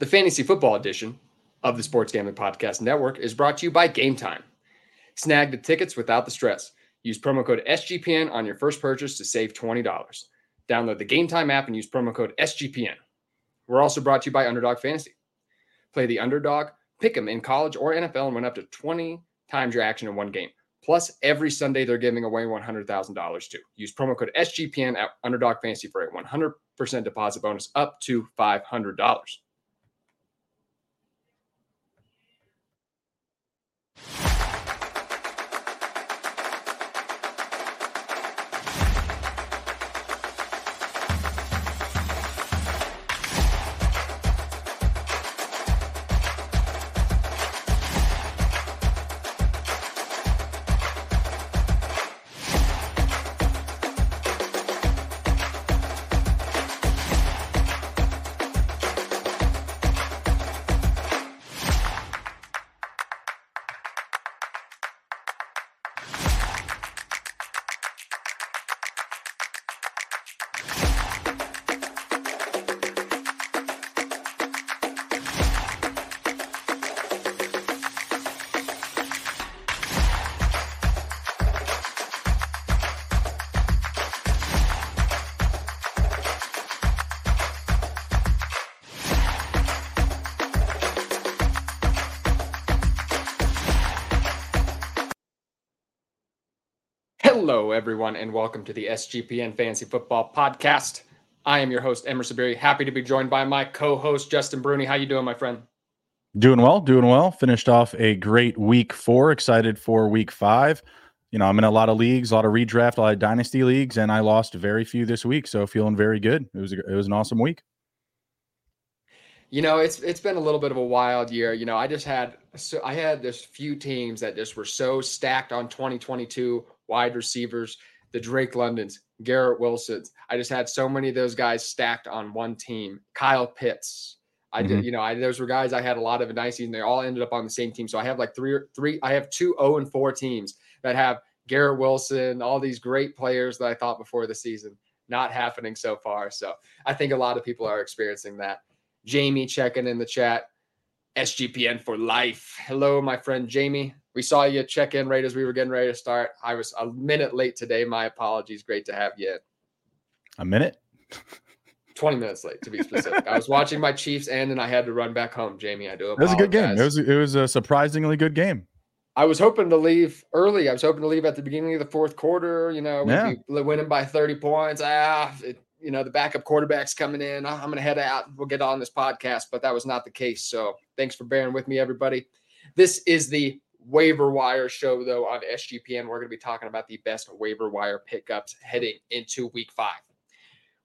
The fantasy football edition of the Sports Gambling Podcast Network is brought to you by Game Time. Snag the tickets without the stress. Use promo code SGPN on your first purchase to save $20. Download the Game Time app and use promo code SGPN. We're also brought to you by Underdog Fantasy. Play the underdog, pick them in college or NFL and win up to 20 times your action in one game. Plus, every Sunday they're giving away $100,000 too. Use promo code SGPN at Underdog Fantasy for a 100% deposit bonus up to $500. Everyone, and welcome to the SGPN Fantasy Football Podcast. I am your host, Emerson Beery. Happy to be joined by my co-host, Justin Bruni. How you doing, my friend? Doing well, doing well. Finished off a great week four. Excited for week five. You know, I'm in a lot of leagues, a lot of redraft, a lot of dynasty leagues, and I lost very few this week, so feeling very good. It was a, it was an awesome week. You know, it's it's been a little bit of a wild year. You know, I just had so I had this few teams that just were so stacked on 2022 wide receivers, the Drake Londons, Garrett Wilsons. I just had so many of those guys stacked on one team. Kyle Pitts. I did, mm-hmm. you know, I those were guys I had a lot of in nice season. They all ended up on the same team. So I have like three or three, I have two oh and 4 teams that have Garrett Wilson, all these great players that I thought before the season. Not happening so far. So I think a lot of people are experiencing that. Jamie checking in the chat. SGPN for life. Hello, my friend Jamie. We saw you check in right as we were getting ready to start. I was a minute late today. My apologies. Great to have you. A minute? 20 minutes late to be specific. I was watching my Chiefs end and I had to run back home, Jamie. I do. Apologize. It was a good game. It was it was a surprisingly good game. I was hoping to leave early. I was hoping to leave at the beginning of the fourth quarter. You know, yeah. winning by 30 points. Ah, it, you know, the backup quarterback's coming in. I'm going to head out. We'll get on this podcast, but that was not the case. So thanks for bearing with me, everybody. This is the waiver wire show, though, on SGPN. We're going to be talking about the best waiver wire pickups heading into week five.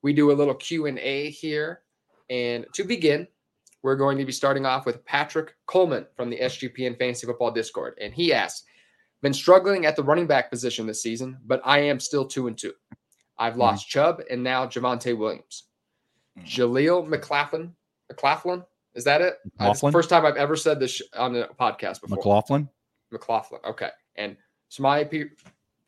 We do a little Q&A here. And to begin, we're going to be starting off with Patrick Coleman from the SGPN Fantasy Football Discord. And he asks, been struggling at the running back position this season, but I am still two and two. I've lost mm-hmm. Chubb and now Javonte Williams. Mm-hmm. Jaleel McLaughlin. McLaughlin? Is that it? Uh, the first time I've ever said this on the podcast before. McLaughlin? McLaughlin. Okay. And Samaje P,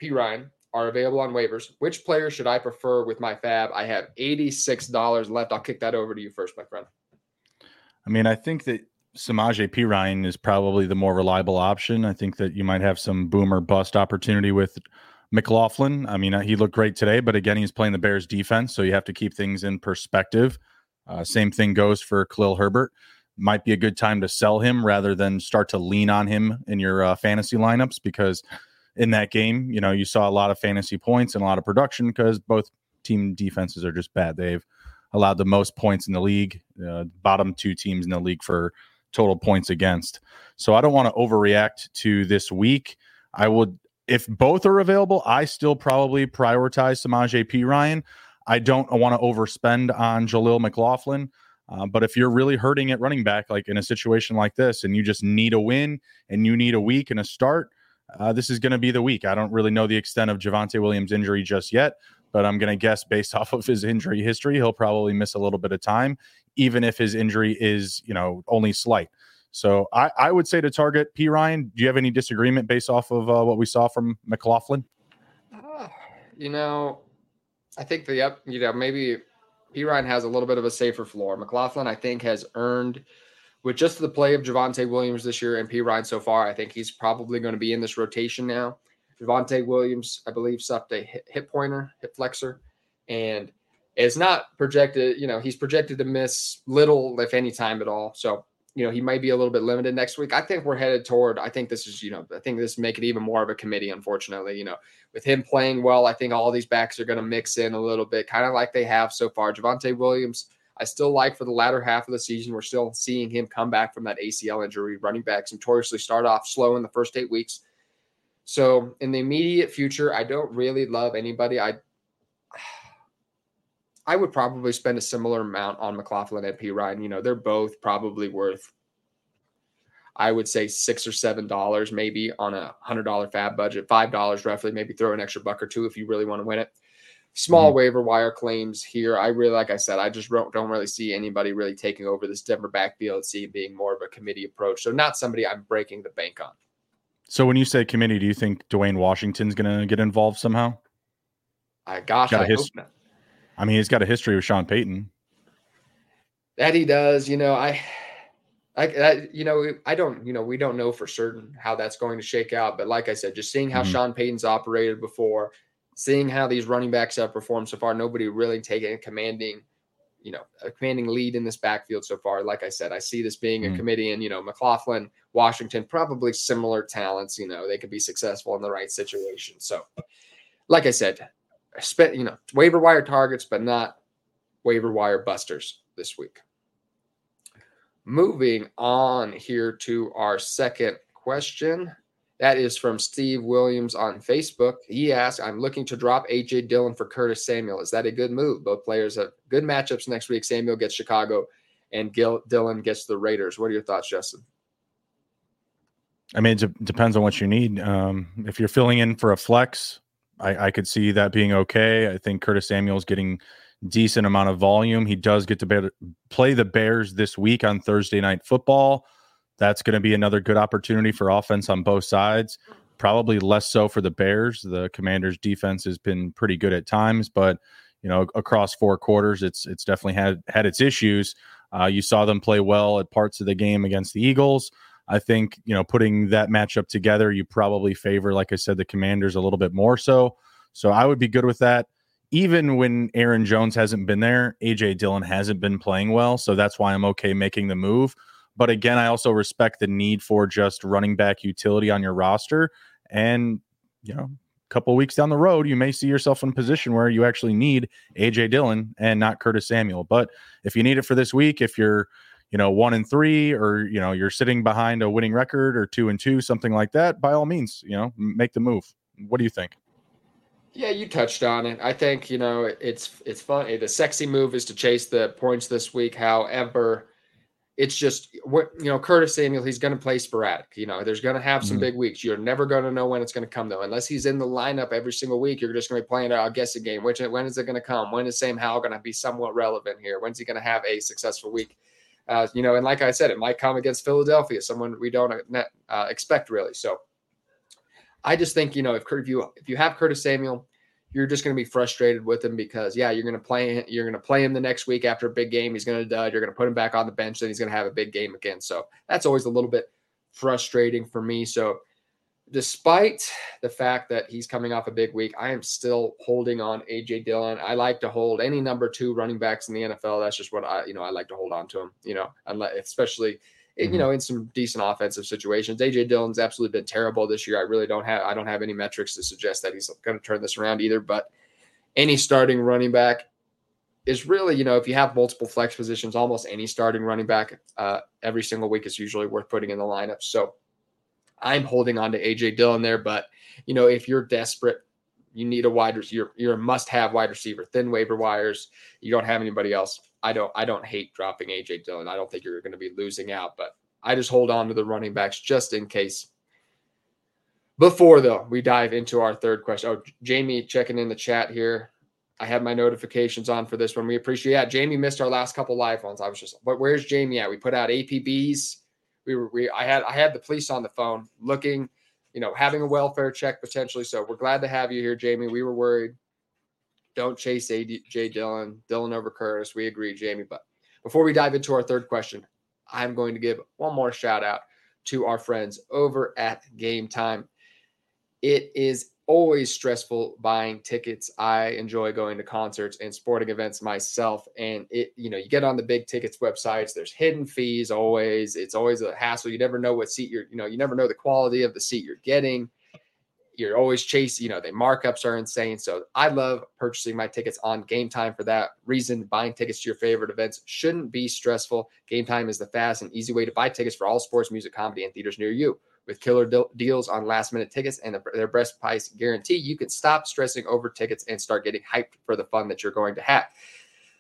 Perine are available on waivers. Which player should I prefer with my fab? I have $86 left. I'll kick that over to you first, my friend. I mean, I think that Samaje Perine is probably the more reliable option. I think that you might have some boomer bust opportunity with McLaughlin. I mean, he looked great today, but again, he's playing the Bears defense, so you have to keep things in perspective. Uh, same thing goes for Khalil Herbert. Might be a good time to sell him rather than start to lean on him in your uh, fantasy lineups because in that game, you know, you saw a lot of fantasy points and a lot of production because both team defenses are just bad. They've allowed the most points in the league, uh, bottom two teams in the league for total points against. So I don't want to overreact to this week. I would, if both are available, I still probably prioritize Samaje Perine. I don't want to overspend on Jaleel McLaughlin. Uh, but if you're really hurting at running back, like in a situation like this, and you just need a win and you need a week and a start, uh, this is going to be the week. I don't really know the extent of Javonte Williams' injury just yet, but I'm going to guess based off of his injury history, he'll probably miss a little bit of time, even if his injury is, you know, only slight. So I, I would say to target Perine. Do you have any disagreement based off of uh, what we saw from McLaughlin? Uh, you know, I think the up, you know, maybe Perine has a little bit of a safer floor. McLaughlin, I think, has earned with just the play of Javonte Williams this year and Perine so far. I think he's probably going to be in this rotation now. Javonte Williams, I believe, suffered a hip pointer, hip flexor, and is not projected. You know, he's projected to miss little, if any, time at all. So you know, he might be a little bit limited next week. I think we're headed toward, I think this is, you know, I think this make it even more of a committee, unfortunately. You know, with him playing well, I think all these backs are going to mix in a little bit, kind of like they have so far. Javonte Williams, I still like for the latter half of the season. We're still seeing him come back from that ACL injury. Running backs notoriously start off slow in the first eight weeks. So in the immediate future, I don't really love anybody. I I would probably spend a similar amount on McLaughlin and Perine. You know, they're both probably worth, I would say six or seven dollars, maybe on a hundred dollar fab budget, five dollars roughly. Maybe throw an extra buck or two if you really want to win it. Small mm-hmm. waiver wire claims here. I really, like I said, I just don't, don't really see anybody really taking over this Denver backfield. See being more of a committee approach. So not somebody I'm breaking the bank on. So when you say committee, do you think Dwayne Washington's going to get involved somehow? I gosh, I his, hope not. I mean, he's got a history with Sean Payton. That he does. You know, I, I, I, you know, I don't, you know, we don't know for certain how that's going to shake out. But like I said, just seeing how mm-hmm. Sean Payton's operated before, seeing how these running backs have performed so far, nobody really taking a commanding, you know, a commanding lead in this backfield so far. Like I said, I see this being mm-hmm. a committee, and you know, McLaughlin, Washington, probably similar talents. You know, they could be successful in the right situation. So, like I said, spent you know waiver wire targets, but not waiver wire busters this week. Moving on here to our second question. That is from Steve Williams on Facebook. He asked, I'm looking to drop AJ Dillon for Curtis Samuel. Is that a good move? Both players have good matchups next week. Samuel gets Chicago and Gil- Dillon gets the Raiders. What are your thoughts, Justin? I mean, it depends on what you need. Um, if you're filling in for a flex, I, I could see that being okay. I think Curtis Samuel's getting decent amount of volume. He does get to play the Bears this week on Thursday night football. That's going to be another good opportunity for offense on both sides. Probably less so for the Bears. The Commanders' defense has been pretty good at times, but you know, across four quarters, it's it's definitely had had its issues. Uh, you saw them play well at parts of the game against the Eagles. I think, you know, putting that matchup together, you probably favor, like I said, the commanders a little bit more so. So I would be good with that. Even when Aaron Jones hasn't been there, AJ Dillon hasn't been playing well. So that's why I'm okay making the move. But again, I also respect the need for just running back utility on your roster. And, you know, a couple weeks down the road, you may see yourself in a position where you actually need AJ Dillon and not Curtis Samuel. But if you need it for this week, if you're you know one and three or you know you're sitting behind a winning record or two and two something like that by all means you know make the move. What do you think? Yeah you touched on it. I think you know it's it's fun the sexy move is to chase the points this week. However it's just what you know curtis samuel he's going to play sporadic you know there's going to have some mm-hmm. big weeks. You're never going to know when it's going to come though. Unless he's in the lineup every single week you're just going to be playing a guessing game. Which when is it going to come? When is sam howell going to be somewhat relevant here? When's he going to have a successful week uh, you know, and like I said, it might come against Philadelphia, someone we don't uh, expect really. So I just think you know if, if you if you have Curtis Samuel, you're just going to be frustrated with him because yeah, you're going to play you're going to play him the next week after a big game. He's going to dud. You're going to put him back on the bench, then he's going to have a big game again. So that's always a little bit frustrating for me. So despite the fact that he's coming off a big week, I am still holding on AJ Dillon. I like to hold any number two running backs in the NFL. That's just what I, you know, I like to hold on to him, you know, unless, especially, mm-hmm. you know, in some decent offensive situations. AJ Dillon's absolutely been terrible this year. I really don't have, I don't have any metrics to suggest that he's going to turn this around either, but any starting running back is really, you know, if you have multiple flex positions, almost any starting running back uh, every single week is usually worth putting in the lineup. So, I'm holding on to AJ Dillon there, but you know, if you're desperate, you need a wide you're you're a must-have wide receiver, thin waiver wires, you don't have anybody else. I don't I don't hate dropping AJ Dillon. I don't think you're going to be losing out, but I just hold on to the running backs just in case. Before though, we dive into our third question. Oh, Jamie checking in the chat here. I had my notifications on for this one. We appreciate. Yeah, Jamie missed our last couple live ones. I was just, but where's Jamie at? We put out APBs we were we I had I had the police on the phone looking, you know, having a welfare check potentially. So we're glad to have you here, Jamie. We were worried. Don't chase AJ Dillon, Dillon over Curtis. We agree, Jamie. But before we dive into our third question, I'm going to give one more shout out to our friends over at Game Time. It is always stressful buying tickets. I enjoy going to concerts and sporting events myself. And it, you know, you get on the big tickets websites, there's hidden fees always. It's always a hassle. You never know what seat you're, you know, you never know the quality of the seat you're getting. You're always chasing, you know, the markups are insane. So I love purchasing my tickets on game time for that reason. Buying tickets to your favorite events shouldn't be stressful. Game time is the fast and easy way to buy tickets for all sports, music, comedy, and theaters near you with killer deals on last minute tickets and their best price guarantee, you can stop stressing over tickets and start getting hyped for the fun that you're going to have.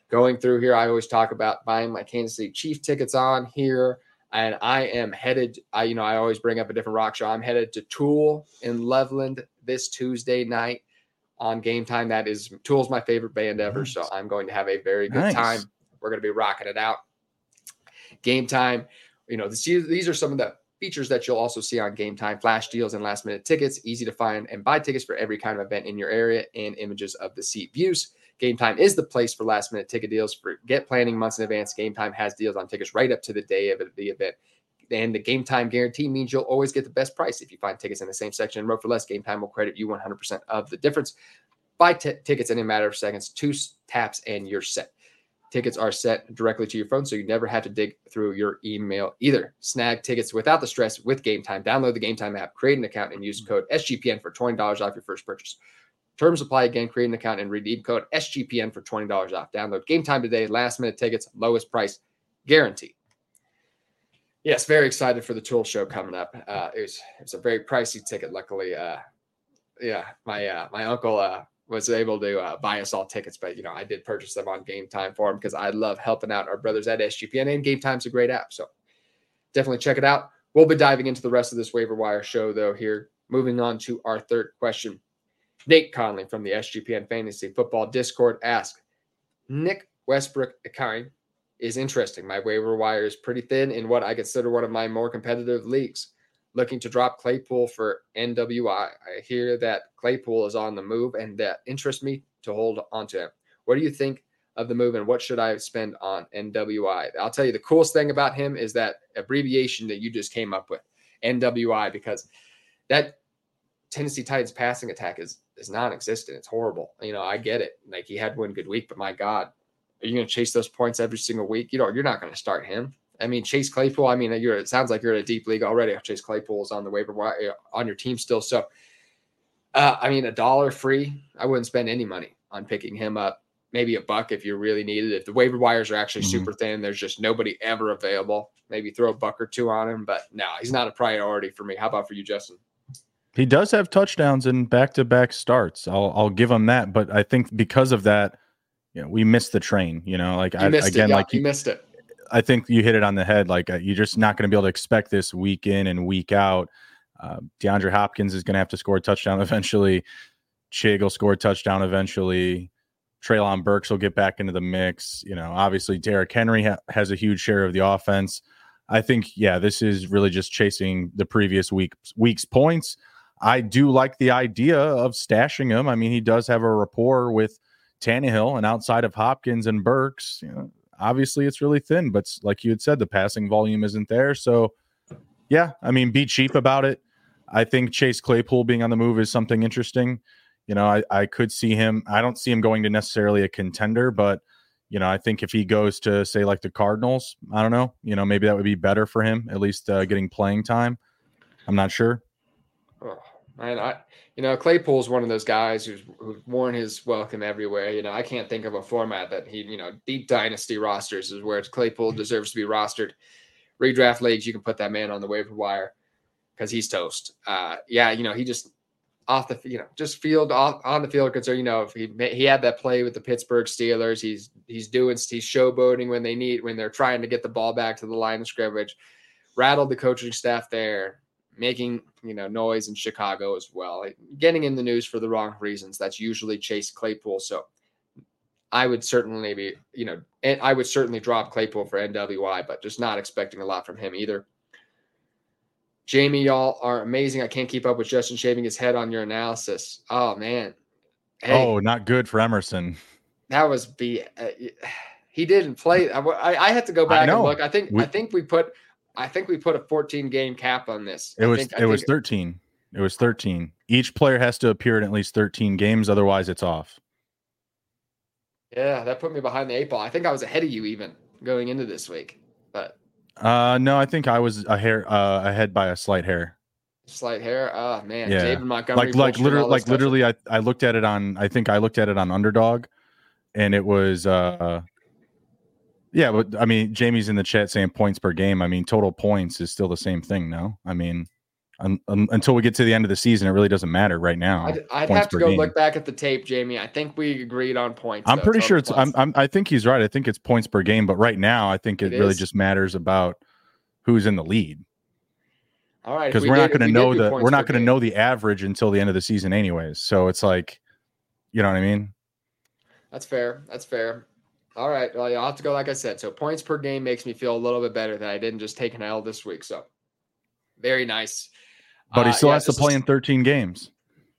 Going through here, I always talk about buying my Kansas City Chief tickets on here. And I am headed, I, you know, I always bring up a different rock show. I'm headed to Tool in Loveland this Tuesday night on game time. That is Tool's my favorite band ever. Nice. So I'm going to have a very good nice. time. We're going to be rocking it out. Game time, you know, this, these are some of the Features that you'll also see on game time flash deals and last minute tickets, easy to find and buy tickets for every kind of event in your area, and images of the seat views. Game Time is the place for last minute ticket deals. Forget planning months in advance. Game Time has deals on tickets right up to the day of the event. And the game time guarantee means you'll always get the best price. If you find tickets in the same section and row for less, game time will credit you 100% of the difference. Buy t- tickets in a matter of seconds, two taps, and you're set. Tickets are sent directly to your phone, so you never have to dig through your email either. Snag tickets without the stress with Game Time. Download the Game Time app, create an account, and use code SGPN for $20 off your first purchase. Terms apply again. Create an account and redeem code SGPN for $20 off. Download Game Time today. Last minute tickets, lowest price guarantee. Yes, very excited for the Tool Show coming up. Uh, it was it's a very pricey ticket. Luckily, uh, yeah, my uh, my uncle uh, was able to uh, buy us all tickets, but you know, I did purchase them on Game Time for him because I love helping out our brothers at SGPN, and Game Time's a great app, so definitely check it out. We'll be diving into the rest of this waiver wire show though. Here, moving on to our third question. Nate Conley from the SGPN Fantasy Football Discord asked, Nick Westbrook Ikhine is interesting. My waiver wire is pretty thin in what I consider one of my more competitive leagues looking to drop Claypool for NWI. I hear that Claypool is on the move and that interests me to hold on to him. What do you think of the move and what should I spend on NWI? I'll tell you the coolest thing about him is that abbreviation that you just came up with, NWI, because that Tennessee Titans passing attack is is non-existent. It's horrible. You know, I get it. Like he had one good week, but my God, are you going to chase those points every single week? You know, you're not going to start him. I mean, Chase Claypool. I mean, you're. It sounds like you're in a deep league already. Chase Claypool is on the waiver wire on your team still. So, uh, I mean, a dollar free. I wouldn't spend any money on picking him up. Maybe a buck if you really needed. It. If the waiver wires are actually mm-hmm. super thin, there's just nobody ever available. Maybe throw a buck or two on him, but no, he's not a priority for me. How about for you, Justin? He does have touchdowns in back-to-back starts. I'll I'll give him that, but I think because of that, you know, we missed the train. You know, like I, again, it, yeah, like you missed it I think you hit it on the head. Like uh, you're just not going to be able to expect this week in and week out. Uh, DeAndre Hopkins is going to have to score a touchdown eventually. Chig will score a touchdown eventually. Treylon Burks will get back into the mix. You know, obviously Derrick Henry ha- has a huge share of the offense. I think, yeah, this is really just chasing the previous week week's points. I do like the idea of stashing him. I mean, he does have a rapport with Tannehill, and outside of Hopkins and Burks, you know, obviously it's really thin, but like you had said, the passing volume isn't there. So, yeah, I mean, be cheap about it. I think Chase Claypool being on the move is something interesting. You know, I, I could see him. I don't see him going to necessarily a contender, but you know, I think if he goes to say like the Cardinals, I don't know. You know, maybe that would be better for him, at least uh, getting playing time. I'm not sure. Man, I you know, Claypool's one of those guys who's who's worn his welcome everywhere. You know, I can't think of a format that he, you know, deep dynasty rosters is where Claypool deserves to be rostered. Redraft leagues, you can put that man on the waiver wire because he's toast. Uh, yeah, you know, he just off the, you know, just field off on the field concern. You know, if he he had that play with the Pittsburgh Steelers, he's he's doing he's showboating when they need when they're trying to get the ball back to the line of scrimmage. Rattled the coaching staff there making you know noise in Chicago as well, getting in the news for the wrong reasons. That's usually Chase Claypool. So I would certainly be, you know, and I would certainly drop Claypool for NWI, but just not expecting a lot from him either. Jamie, y'all are amazing. I can't keep up with Justin shaving his head on your analysis. Oh man, Hey, oh, not good for Emerson. That was be. Uh, he didn't play. I, I, had to go back and look. I think we, I think we put I think we put a 14 game cap on this. It was think, it was 13. It was 13. Each player has to appear in at least 13 games, otherwise it's off. Yeah, that put me behind the eight ball. I think I was ahead of you even going into this week, but uh no, I think I was a hair uh ahead by a slight hair. Slight hair. Oh man, yeah. David Montgomery. Like like literally like literally I, I looked at it on I think I looked at it on underdog and it was uh yeah, but I mean Jamie's in the chat saying points per game. I mean total points is still the same thing, no? I mean un, un, until we get to the end of the season, it really doesn't matter right now. I'd, I'd have to go game. look back at the tape, Jamie. I think we agreed on points. I'm though, pretty sure it's. I'm, I'm, i think he's right. I think it's points per game, but right now, I think it, it really just matters about who's in the lead. All right, because we are not going to know the we're not going to know the average until the end of the season, anyways. So it's like, you know what I mean? That's fair. That's fair. All right. Well, I'll have to go like I said. So points per game makes me feel a little bit better that I didn't just take an L this week. So very nice. But he uh, still uh, yeah, has to play is, in 13 games.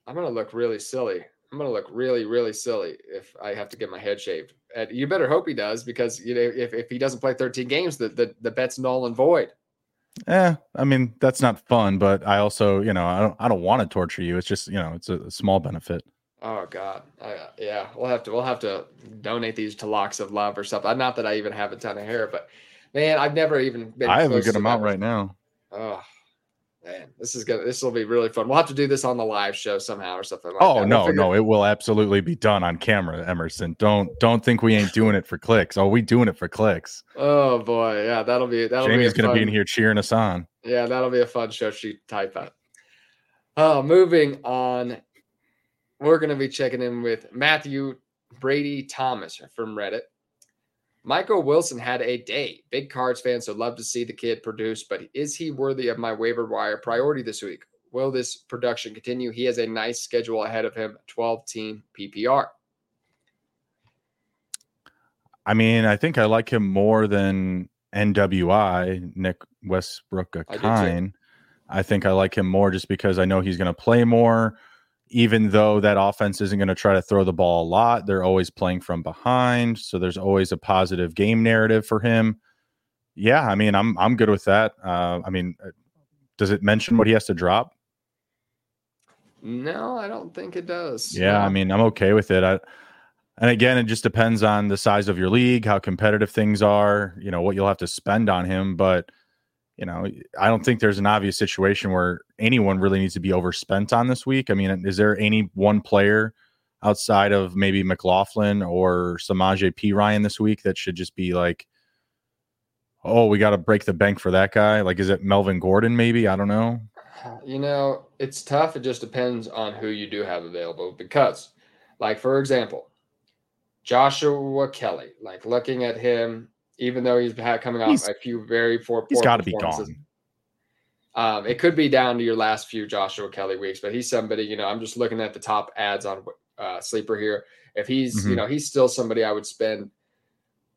I'm gonna look really silly. I'm gonna look really, really silly if I have to get my head shaved. And you better hope he does because you know if, if he doesn't play 13 games, the, the the bet's null and void. Yeah, I mean that's not fun, but I also, you know, I don't I don't want to torture you. It's just, you know, it's a, a small benefit. Oh God, I, yeah, we'll have to we'll have to donate these to locks of love or something. Not that I even have a ton of hair, but man, I've never even been. I have a good amount right now. Oh, man, this is gonna this will be really fun. We'll have to do this on the live show somehow or something. Like oh that. no, we'll no, it will absolutely be done on camera, Emerson. Don't don't think we ain't doing it for clicks. Oh, we doing it for clicks. Oh boy, yeah, that'll be that'll Jamie's be gonna be in here cheering us on. Yeah, that'll be a fun show She type up. Oh, moving on. We're gonna be checking in with Matthew Brady Thomas from Reddit. Michael Wilson had a day. Big Cards fans would love to see the kid produce, but is he worthy of my waiver wire priority this week? Will this production continue? He has a nice schedule ahead of him 12 team PPR. I mean, I think I like him more than NWI, Nick Westbrook Ikhine. I, I think I like him more just because I know he's going to play more even though that offense isn't going to try to throw the ball a lot, they're always playing from behind. So there's always a positive game narrative for him. Yeah, I mean, I'm I'm good with that. Uh, I mean, uh, does it mention what he has to drop? No, I don't think it does. Yeah, no. I mean, I'm okay with it. I, and again, it just depends on the size of your league, how competitive things are, you know, what you'll have to spend on him. But you know, I don't think there's an obvious situation where anyone really needs to be overspent on this week. I mean, is there any one player outside of maybe McLaughlin or Samaje Perine this week that should just be like, oh, we got to break the bank for that guy? Like, is it Melvin Gordon? Maybe I don't know. You know, it's tough. It just depends on who you do have available because, like, for example, Joshua Kelley, like looking at him even though he's had coming off he's, a few very poor. He's got to be gone. Um, it could be down to your last few Joshua Kelley weeks, but he's somebody. You know, I'm just looking at the top ads on uh, Sleeper here. If he's, mm-hmm. you know, he's still somebody I would spend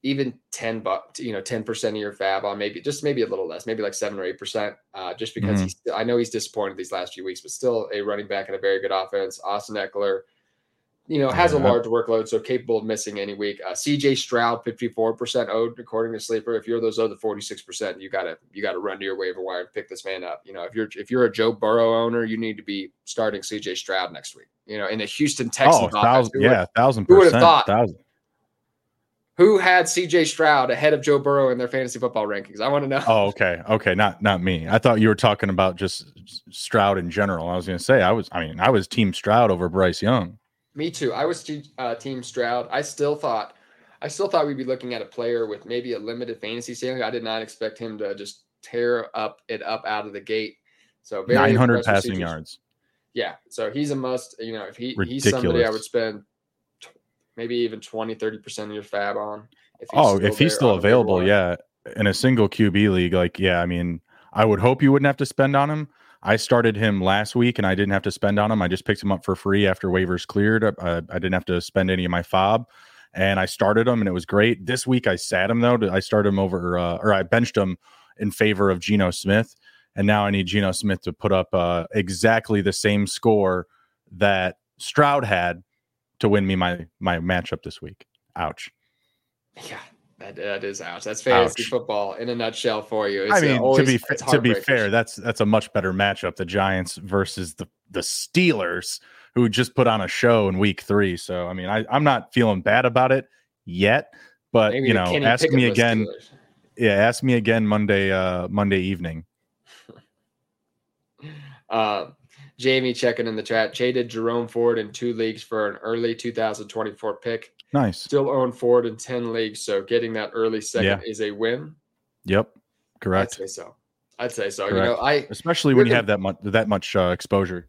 even 10 bucks, you know, 10% of your fab on maybe just maybe a little less, maybe like seven or eight percent. Uh, just because mm-hmm. he's I know he's disappointed these last few weeks, but still a running back and a very good offense. Austin Ekeler, you know, has a large workload, so capable of missing any week. Uh, CJ Stroud, 54% owed according to Sleeper. If you're those other 46%, you gotta you gotta run to your waiver wire and pick this man up. You know, if you're if you're a Joe Burrow owner, you need to be starting CJ Stroud next week. You know, in the Houston Texans. Oh, thousand, offense, yeah, thousand percent. Who would have thought? Thousand. Who had CJ Stroud ahead of Joe Burrow in their fantasy football rankings? I want to know. Oh, okay, okay, not not me. I thought you were talking about just Stroud in general. I was going to say I was. I mean, I was Team Stroud over Bryce Young. Me too. I was uh, Team Stroud. I still thought, I still thought we'd be looking at a player with maybe a limited fantasy ceiling. I did not expect him to just tear up it up out of the gate. So 900 passing yards. Yeah. So he's a must. You know, if he Ridiculous. he's somebody I would spend maybe even 20, 30 percent of your fab on. If oh, if he's still available, yeah, in a single QB league, like yeah, I mean, I would hope you wouldn't have to spend on him. I started him last week and I didn't have to spend on him. I just picked him up for free after waivers cleared. Uh, I didn't have to spend any of my fob and I started him and it was great. This week I sat him though. I started him over uh, or I benched him in favor of Geno Smith. And now I need Geno Smith to put up uh, exactly the same score that Stroud had to win me my my matchup this week. Ouch. Yeah, that, that is ouch. That's fantasy ouch. football in a nutshell for you. It's I mean, always, to be to be fair, that's that's a much better matchup. The Giants versus the the Steelers, who just put on a show in Week Three. So I mean, I I'm not feeling bad about it yet, but Maybe you know, ask me again. Yeah, ask me again Monday uh Monday evening. uh, Jamie checking in the chat. Traded Jerome Ford in two leagues for an early 2024 pick. Nice. Still own Ford in 10 leagues. So getting that early second yeah. is a win. Yep. Correct. I'd say so. I'd say so. Correct. You know, I especially when you have that much that much uh, exposure.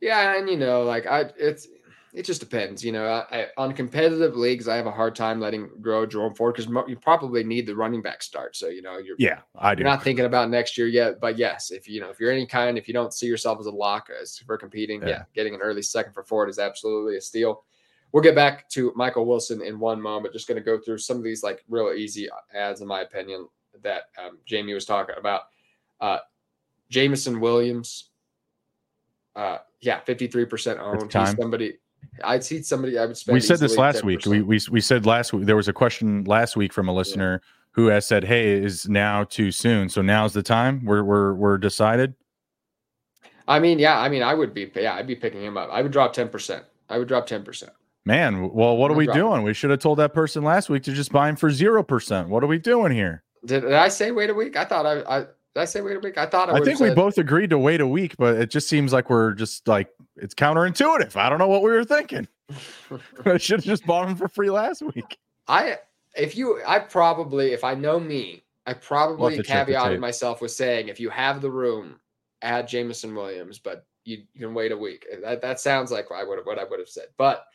Yeah, and you know, like I it's it just depends. You know, I, I, on competitive leagues, I have a hard time letting grow Jerome Ford because you probably need the running back start. So you know, you're yeah, I do. You're not thinking about next year yet, but yes, if you know if you're any kind, if you don't see yourself as a lock as for competing, yeah, yeah getting an early second for Ford is absolutely a steal. We'll get back to Michael Wilson in one moment. Just going to go through some of these like real easy ads, in my opinion, that um, Jamie was talking about. Uh, Jameson Williams, uh, yeah, 53% owned. He's somebody I'd see somebody I would spend. We said this last 10%. week. We, we we said last week there was a question last week from a listener yeah. who has said, "Hey, is now too soon?" So now's the time. We're we're we're decided. I mean, yeah. I mean, I would be. Yeah, I'd be picking him up. I would drop ten percent. I would drop ten percent. Man, well, what are we doing? We should have told that person last week to just buy him for zero percent. What are we doing here? Did, did I say wait a week? I thought I, I did I say wait a week? I thought I, I think we both agreed to wait a week, but it just seems like we're just like it's counterintuitive. I don't know what we were thinking. I should have just bought him for free last week. I if you I probably if I know me, I probably we'll caveated myself with saying if you have the room, add Jameson Williams, but you, you can wait a week. That that sounds like I would what I would have said. But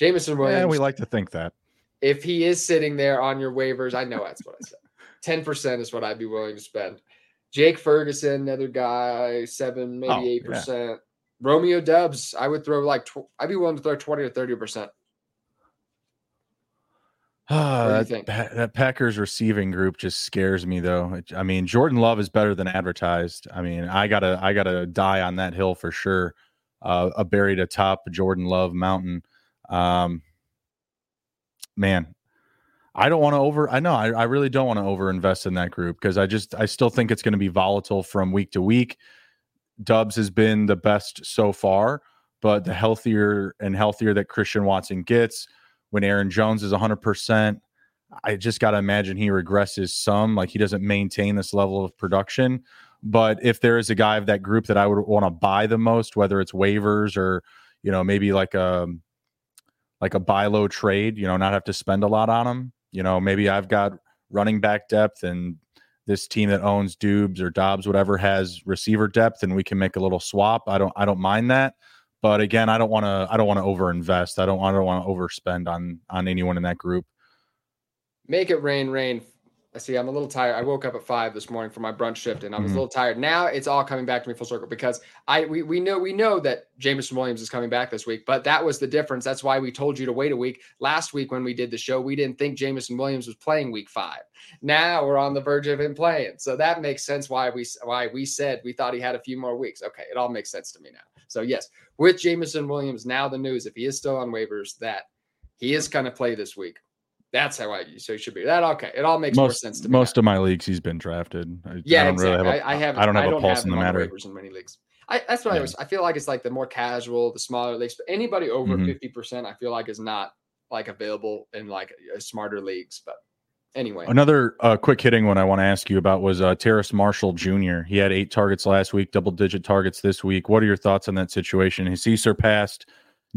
Jameson Williams, yeah, we like to think that if he is sitting there on your waivers, I know that's what I said. Ten percent is what I'd be willing to spend. Jake Ferguson, another guy, seven, maybe oh, eight percent. Yeah. Romeo Doubs, I would throw like tw- I'd be willing to throw twenty or thirty percent. Uh, that, that Packers receiving group just scares me though. I mean, Jordan Love is better than advertised. I mean, I gotta I gotta die on that hill for sure. Uh, a buried atop Jordan Love mountain. Um, man, I don't want to over. I know I, I really don't want to over invest in that group because I just I still think it's going to be volatile from week to week. Doubs has been the best so far, but the healthier and healthier that Christian Watson gets, when Aaron Jones is 100, percent I just got to imagine he regresses some. Like he doesn't maintain this level of production. But if there is a guy of that group that I would want to buy the most, whether it's waivers or you know maybe like a like a buy low trade, you know, not have to spend a lot on them. you know, maybe I've got running back depth and this team that owns Dubes or Dobbs, whatever, has receiver depth, and we can make a little swap. I don't, I don't mind that. But again, I don't want to, I don't want to overinvest. I don't, I don't want to overspend on on anyone in that group. Make it rain, rain I see I'm a little tired. I woke up at five this morning for my brunch shift and I was mm-hmm. a little tired. Now it's all coming back to me full circle because I we, we know we know that Jameson Williams is coming back this week, but that was the difference. That's why we told you to wait a week. Last week when we did the show, we didn't think Jameson Williams was playing week five. Now we're on the verge of him playing. So that makes sense why we why we said we thought he had a few more weeks. Okay, it all makes sense to me now. So yes, with Jameson Williams, now the news, if he is still on waivers, that he is going to play this week that's how I so he should be that okay. It all makes most, more sense to me. Most now. of my leagues, he's been drafted. I, yeah, I don't exactly. really have a, I, I have. I don't have I don't a pulse have in the matter. In many leagues, I, that's what yeah. I was. I feel like it's like the more casual, the smaller leagues. But anybody over mm-hmm. 50 mm-hmm. percent, I feel like is not like available in like smarter leagues. But anyway, another uh, quick hitting one I want to ask you about was uh, Terrace Marshall Jr. He had eight targets last week, double digit targets this week. What are your thoughts on that situation? Has he surpassed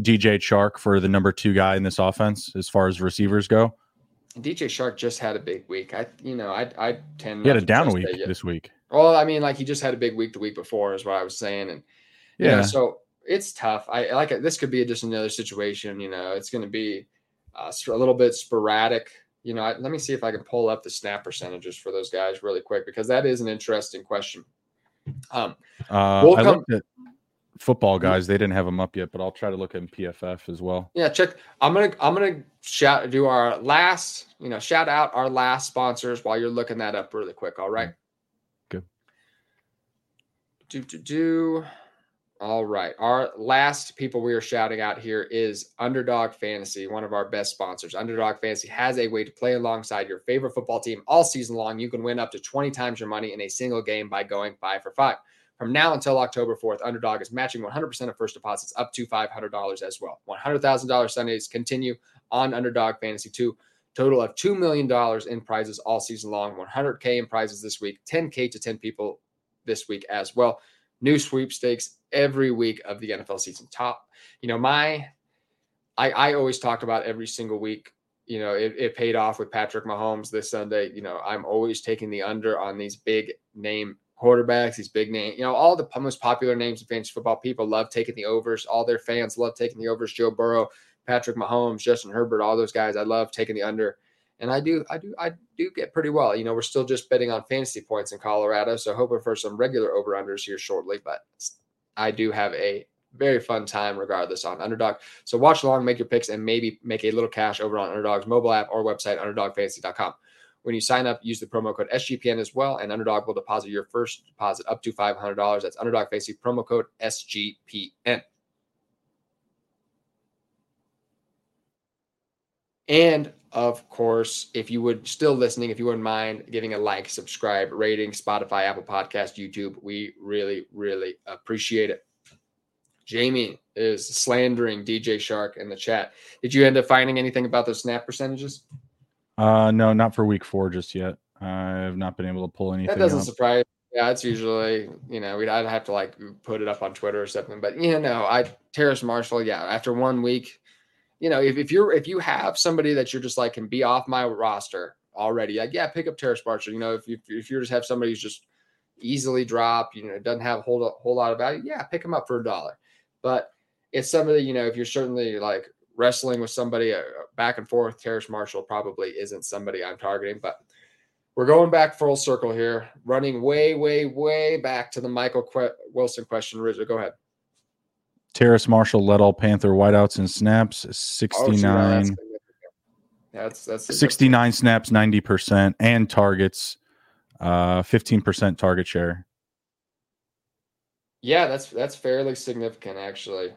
DJ Chark for the number two guy in this offense as far as receivers go? DJ Chark just had a big week. I, you know, I, I tend. He had a down week this week. Well, I mean, like he just had a big week the week before, is what I was saying, and yeah, know, so it's tough. I like it. This could be just another situation. You know, it's going to be uh, a little bit sporadic. You know, I, let me see if I can pull up the snap percentages for those guys really quick because that is an interesting question. Um, uh, we'll I come, looked at football guys. They didn't have them up yet, but I'll try to look in PFF as well. Yeah, check. I'm gonna I'm gonna shout do our last, you know, shout out our last sponsors while you're looking that up really quick. All right. Mm, good. Do do do. All right. Our last people we are shouting out here is Underdog Fantasy, one of our best sponsors. Underdog Fantasy has a way to play alongside your favorite football team all season long. You can win up to 20 times your money in a single game by going five for five. From now until October 4th, Underdog is matching 100% of first deposits up to $500 as well. $100,000 Sundays continue on Underdog Fantasy 2. Total of $2 million in prizes all season long, 100K in prizes this week, 10K to 10 people this week as well. New sweepstakes every week of the NFL season. Top, you know, my, I, I always talk about every single week. You know, it, it paid off with Patrick Mahomes this Sunday. You know, I'm always taking the under on these big name quarterbacks, these big names, you know, all the most popular names in fantasy football. People love taking the overs. All their fans love taking the overs. Joe Burrow, Patrick Mahomes, Justin Herbert, all those guys. I love taking the under. And I do, I do, I do get pretty well. You know, we're still just betting on fantasy points in Colorado. So hoping for some regular over unders here shortly. But I do have a very fun time regardless on underdog. So watch along, make your picks, and maybe make a little cash over on underdog's mobile app or website, underdogfantasy.com. When you sign up, use the promo code SGPN as well, and Underdog will deposit your first deposit up to $500. That's Underdog Fantasy promo code SGPN. And of course, if you would still listening, if you wouldn't mind giving a like, subscribe, rating, Spotify, Apple Podcast, YouTube, we really, really appreciate it. Jamie is slandering DJ Chark in the chat. Did you end up finding anything about those snap percentages? Uh, no, not for week four just yet. I've not been able to pull anything. That doesn't up. surprise. Yeah, it's usually you know we'd I'd have to like put it up on Twitter or something. But you know, I Terrace Marshall. Yeah, after one week, you know, if, if you're if you have somebody that you're just like can be off my roster already, like yeah, pick up Terrace Marshall. You know, if you if you just have somebody who's just easily drop, you know, doesn't have a whole whole lot of value, yeah, pick them up for a dollar. But it's somebody you know if you're certainly like wrestling with somebody uh, back and forth. Terrace Marshall probably isn't somebody I'm targeting, but we're going back full circle here, running way, way, way back to the Michael que- Wilson question. Rizzo, go ahead. Terrace Marshall led all Panther wideouts in snaps, 69. Oh, that's that's 69 snaps, 90%, and targets, uh, 15% target share. Yeah, that's that's fairly significant actually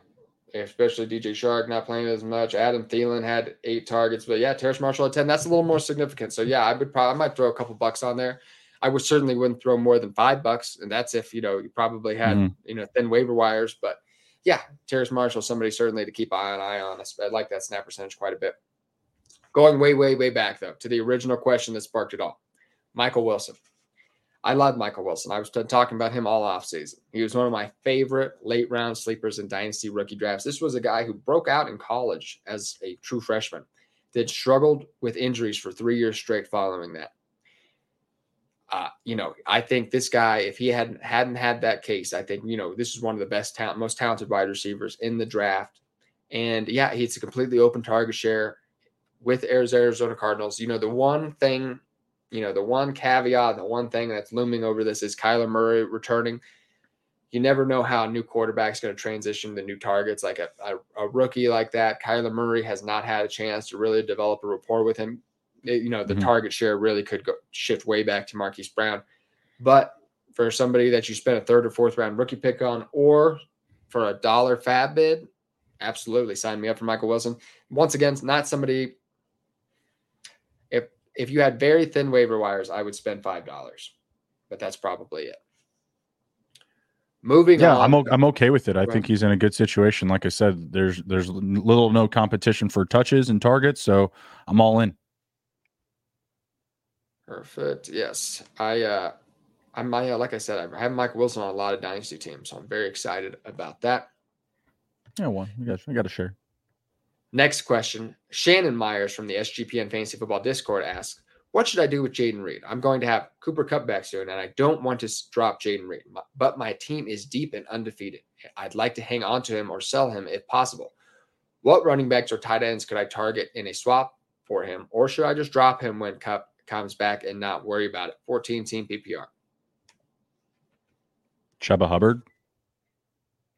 especially DJ Chark not playing as much. Adam Thielen had eight targets, but yeah, Terrace Marshall had 10. That's a little more significant. So yeah, I would probably I might throw a couple bucks on there. I would certainly wouldn't throw more than five bucks, and that's if you know you probably had mm. you know thin waiver wires. But yeah, Terrace Marshall, somebody certainly to keep an eye on. I like that snap percentage quite a bit. Going way, way, way back though to the original question that sparked it all, Michael Wilson. I love Michael Wilson. I was talking about him all offseason. He was one of my favorite late round sleepers in dynasty rookie drafts. This was a guy who broke out in college as a true freshman, that struggled with injuries for three years straight following that. Uh, you know, I think this guy, if he hadn't hadn't had that case, I think you know this is one of the best talent, most talented wide receivers in the draft. And yeah, he's a completely open target share with Arizona Cardinals. You know, the one thing you know, the one caveat, the one thing that's looming over this is Kyler Murray returning. You never know how a new quarterback's going to transition to new targets. Like a, a, a, rookie like that, Kyler Murray has not had a chance to really develop a rapport with him. It, you know, the mm-hmm. target share really could go shift way back to Marquise Brown. But for somebody that you spent a third or fourth round rookie pick on, or for a dollar fab bid, absolutely sign me up for Michael Wilson. Once again, not somebody if you had very thin waiver wires, I would spend five dollars, but that's probably it. Moving yeah, on. I'm I'm okay with it. I right. think he's in a good situation. Like I said, there's there's little no competition for touches and targets, so I'm all in. Perfect. Yes, I uh, I'm my uh, like I said, I have Mike Wilson on a lot of dynasty teams, so I'm very excited about that. Yeah, one. We got we got to share. Next question. Shannon Myers from the SGPN Fantasy Football Discord asks, What should I do with Jayden Reed? I'm going to have Cooper Kupp back soon, and I don't want to drop Jayden Reed, but my team is deep and undefeated. I'd like to hang on to him or sell him if possible. What running backs or tight ends could I target in a swap for him, or should I just drop him when Kupp comes back and not worry about it? 14 team PPR. Chuba Hubbard.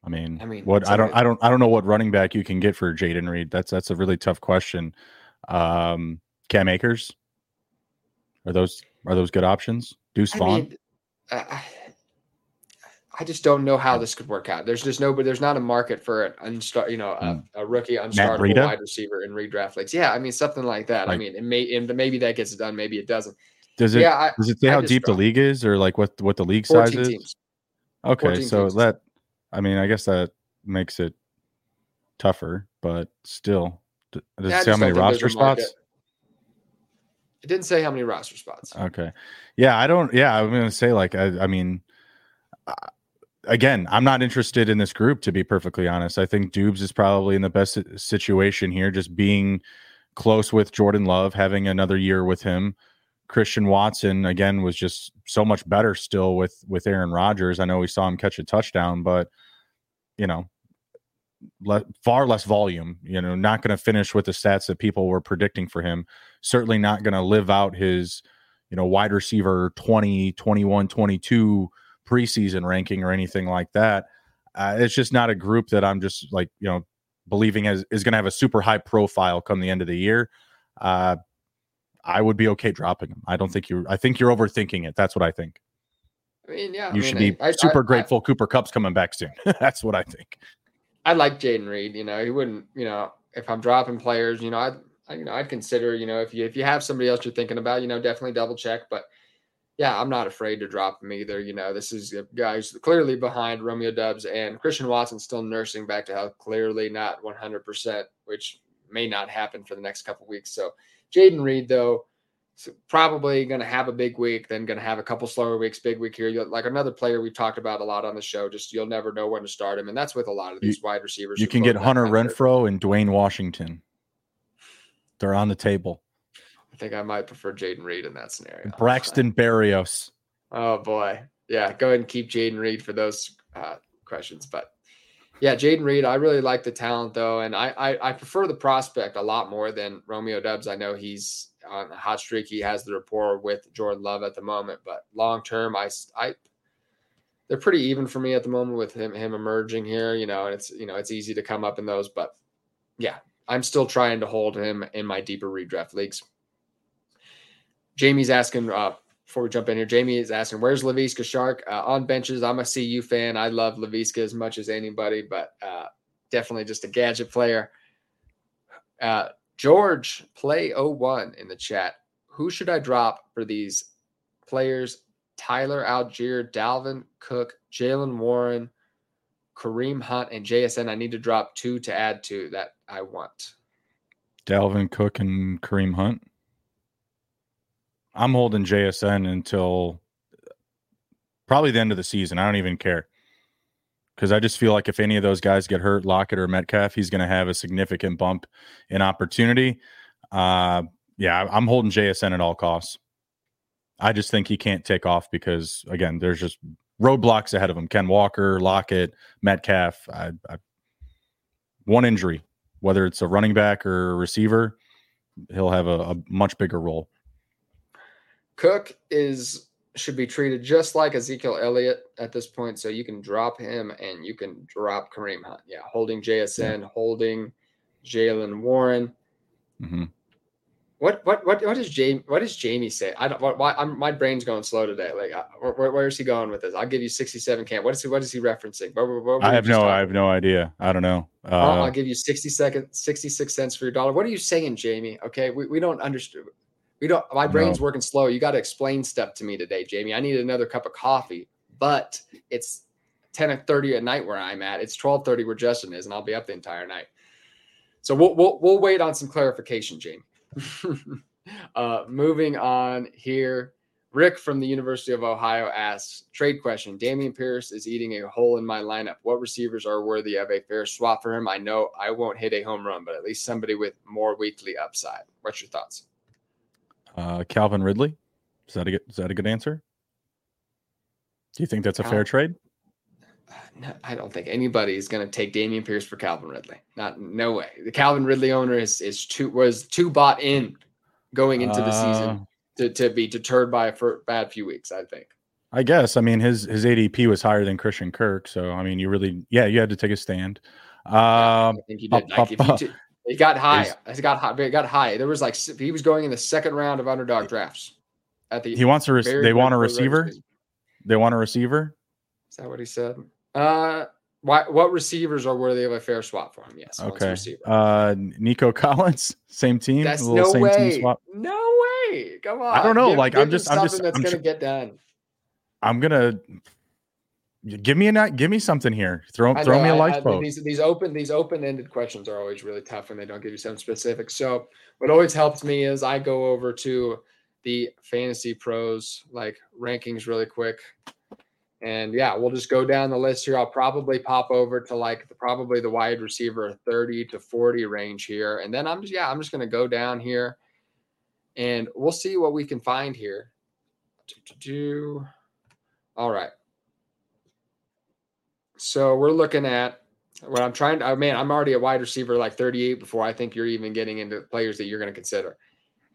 I mean, I mean, what I don't, I don't, I don't know what running back you can get for Jayden Reed. That's that's a really tough question. Um, Cam Akers, are those are those good options? Deuce Vaughn. I, mean, uh, I just don't know how this could work out. There's just no, but there's not a market for an unstar, you know, a, hmm. a rookie unstartable wide receiver in redraft leagues. Yeah, I mean something like that. Like, I mean, it may, and maybe that gets done, maybe it doesn't. Does it? Yeah, I, does it say I how deep the league is, or like what what the league size is? Okay, so teams. that, I mean, I guess that makes it tougher, but still, does yeah, it say how many roster spots? It didn't say how many roster spots. Okay, yeah, I don't. Yeah, I'm gonna say like I, I mean, again, I'm not interested in this group to be perfectly honest. I think Doubs is probably in the best situation here, just being close with Jordan Love, having another year with him. Christian Watson again was just so much better still with with Aaron Rodgers. I know we saw him catch a touchdown, but you know, le- far less volume. You know, not going to finish with the stats that people were predicting for him. Certainly not going to live out his, you know, wide receiver 20, 21, 22 preseason ranking or anything like that. Uh, it's just not a group that I'm just like, you know, believing has, is going to have a super high profile come the end of the year. Uh, I would be okay dropping him. I don't think you're. I think you're overthinking it. That's what I think. I mean, yeah, you I should mean, be I, super grateful. Cooper Kupp's coming back soon. That's what I think. I like Jayden Reed. You know, he wouldn't. You know, if I'm dropping players, you know, I'd, I, you know, I'd consider. You know, if you if you have somebody else you're thinking about, you know, definitely double check. But yeah, I'm not afraid to drop him either. You know, this is a guy who's clearly behind Romeo Doubs and Christian Watson still nursing back to health, clearly not 100%, which may not happen for the next couple weeks. So Jayden Reed, though, probably going to have a big week, then going to have a couple slower weeks, big week here. You'll, like another player we've talked about a lot on the show, just you'll never know when to start him. And that's with a lot of these you, wide receivers. You can get Hunter Renfrow and Dwayne Washington. They're on the table. I think I might prefer Jayden Reed in that scenario. Braxton Berrios. Oh boy. Yeah, go ahead and keep Jayden Reed for those uh, questions. But yeah, Jayden Reed, I really like the talent though, and I, I, I prefer the prospect a lot more than Romeo Doubs. I know he's on a hot streak. He has the rapport with Jordan Love at the moment, but long term, I I they're pretty even for me at the moment with him him emerging here. You know, and it's you know it's easy to come up in those, but yeah, I'm still trying to hold him in my deeper redraft leagues. Jamie's asking uh, before we jump in here. Jamie is asking, "Where's Laviska Shark uh, on benches?" I'm a CU fan. I love Laviska as much as anybody, but uh, definitely just a gadget player. Uh, George Play 01 in the chat. Who should I drop for these players? Tyler Allgeier, Dalvin Cook, Jaylen Warren, Kareem Hunt, and JSN. I need to drop two to add to that I want. Dalvin Cook and Kareem Hunt. I'm holding JSN until probably the end of the season. I don't even care because I just feel like if any of those guys get hurt, Lockett or Metcalf, he's going to have a significant bump in opportunity. Uh, yeah, I'm holding JSN at all costs. I just think he can't take off because again, there's just roadblocks ahead of him. Ken Walker, Lockett, Metcalf. I, I, one injury, whether it's a running back or a receiver, he'll have a, a much bigger role. Cook is should be treated just like Ezekiel Elliott at this point. So you can drop him and you can drop Kareem Hunt. Yeah, holding JSN, yeah. holding Jaylen Warren. Mm-hmm. What what what what does Jamie what does Jamie say? I don't. Why I'm, my brain's going slow today. Like, uh, where, where is he going with this? I'll give you 67 camp. What is he? What is he referencing? What, what I have no. I have no idea. I don't know. Uh, I'll give you 60 seconds, 66 cents for your dollar. What are you saying, Jamie? Okay, we, we don't understand. We don't. My brain's no. working slow. You got to explain stuff to me today, Jamie. I need another cup of coffee, but it's 10 or 30 at night where I'm at. It's 12:30 where Justin is, and I'll be up the entire night. So we'll we'll, we'll wait on some clarification, Jamie. uh, moving on here. Rick from the University of Ohio asks, trade question. Dameon Pierce is eating a hole in my lineup. What receivers are worthy of a fair swap for him? I know I won't hit a home run, but at least somebody with more weekly upside. What's your thoughts? Uh, Calvin Ridley. Is that a good, is that a good answer? Do you think that's a Cal- fair trade? No, I don't think anybody is going to take Dameon Pierce for Calvin Ridley. Not no way. The Calvin Ridley owner is is too was too bought in going into the uh, season to, to be deterred by a for, bad few weeks. I think. I guess. I mean, his his ADP was higher than Christian Kirk, so I mean, you really, yeah, you had to take a stand. Um, I think you did. Like, if you, it got high. It got high. It got high. There was like he was going in the second round of underdog drafts. At the he wants a re- they want a receiver. They want a receiver. Is that what he said? Uh, why, what receivers are worthy of a fair swap for him? Yes. Okay. Uh, Nico Collins, same team. That's no way. No way. Come on. I don't know. Give, like give I'm just, I'm just, that's I'm gonna get done. I'm gonna give me a uh, give me something here. Throw throw me a lifeboat. These these open these open ended questions are always really tough when they don't give you something specific. So what always helps me is I go over to the fantasy pros like rankings really quick. And yeah, we'll just go down the list here. I'll probably pop over to like the, probably the wide receiver 30 to 40 range here. And then I'm just, yeah, I'm just going to go down here and we'll see what we can find here. Do, All right. So we're looking at what I'm trying to, I mean, I'm already a wide receiver like 38 before I think you're even getting into players that you're going to consider.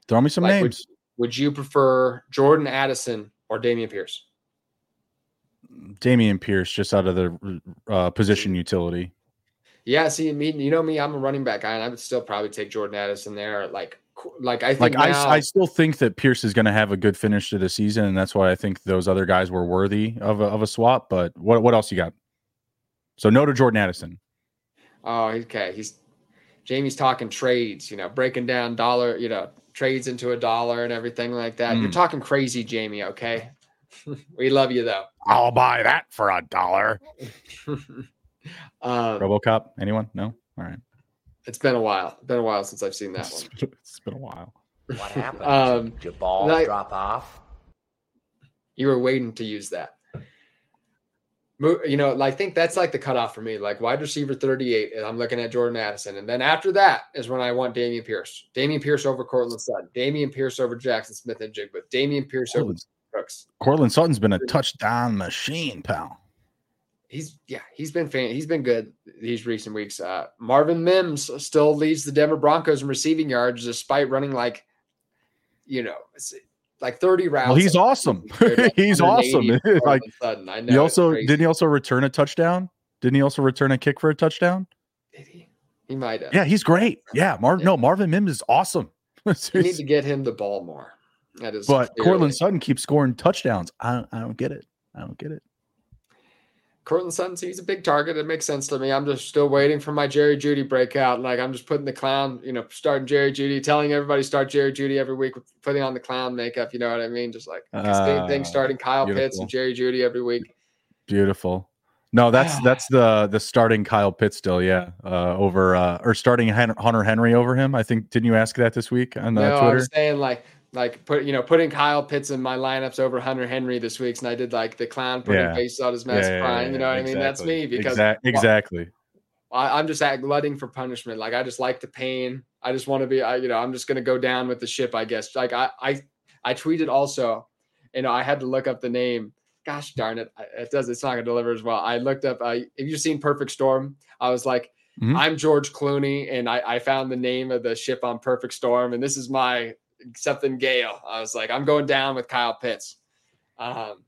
Throw me some like, names. Would, would you prefer Jordan Addison or Dameon Pierce? Dameon Pierce just out of the uh, position utility. Yeah, see, me, you know me, I'm a running back guy, and I would still probably take Jordan Addison there. Like, like I think like now, I, I still think that Pierce is going to have a good finish to the season, and that's why I think those other guys were worthy of a, of a swap. But what what else you got? So no to Jordan Addison. Oh, okay. He's Jamie's talking trades, you know, breaking down dollar, you know, trades into a dollar and everything like that. Mm. You're talking crazy, Jamie. Okay. we love you though. I'll buy that for a dollar. um, Robocop? Anyone? No. All right. It's been a while. It's been a while since I've seen that one. it's been a while. What happened? um, Did your ball I, drop off? You were waiting to use that. You know, I think that's like the cutoff for me. Like wide receiver 38, and I'm looking at Jordan Addison. And then after that is when I want Dameon Pierce. Dameon Pierce over Courtland Sutton. Dameon Pierce over Jackson Smith-Njigba. Dameon Pierce over Cooks. Courtland Sutton's been a touchdown machine, pal. He's yeah, he's been fan, he's been good these recent weeks. Uh, Marvin Mims still leads the Denver Broncos in receiving yards despite running like, you know, like 30 rounds. Well, he's awesome. he's awesome. like sudden. I know. He also didn't he also return a touchdown? Didn't he also return a kick for a touchdown? Did he? He might have. Yeah, he's great. Yeah, Marvin. Yeah. No, Marvin Mims is awesome. you need to get him the ball more. That is but clearly. Courtland Sutton keeps scoring touchdowns. I I don't get it. I don't get it. Courtland Sutton, he's a big target. It makes sense to me. I'm just still waiting for my Jerry Jeudy breakout. Like I'm just putting the clown, you know, starting Jerry Jeudy, telling everybody start Jerry Jeudy every week, putting on the clown makeup. You know what I mean? Just like uh, same thing, starting Kyle beautiful. Pitts and Jerry Jeudy every week. Beautiful. No, that's that's the the starting Kyle Pitts still, yeah, uh, over uh, or starting Hunter Henry over him. I think didn't you ask that this week on uh, no, Twitter? I was saying like like put you know putting Kyle Pitts in my lineups over Hunter Henry this week, and I did like the clown putting yeah. face on his mask yeah, crying. you know what exactly. I mean? That's me because Exa- exactly. I, am just at glutting for punishment. Like I just like the pain. I just want to be. I you know I'm just gonna go down with the ship. I guess. Like I I I tweeted also. You know I had to look up the name. Gosh darn it! It does. It's not gonna deliver as well. I looked up. Uh, have you seen Perfect Storm? I was like. Mm-hmm. I'm George Clooney, and I, I found the name of the ship on Perfect Storm, and this is my something Gale. I was like, I'm going down with Kyle Pitts. Um,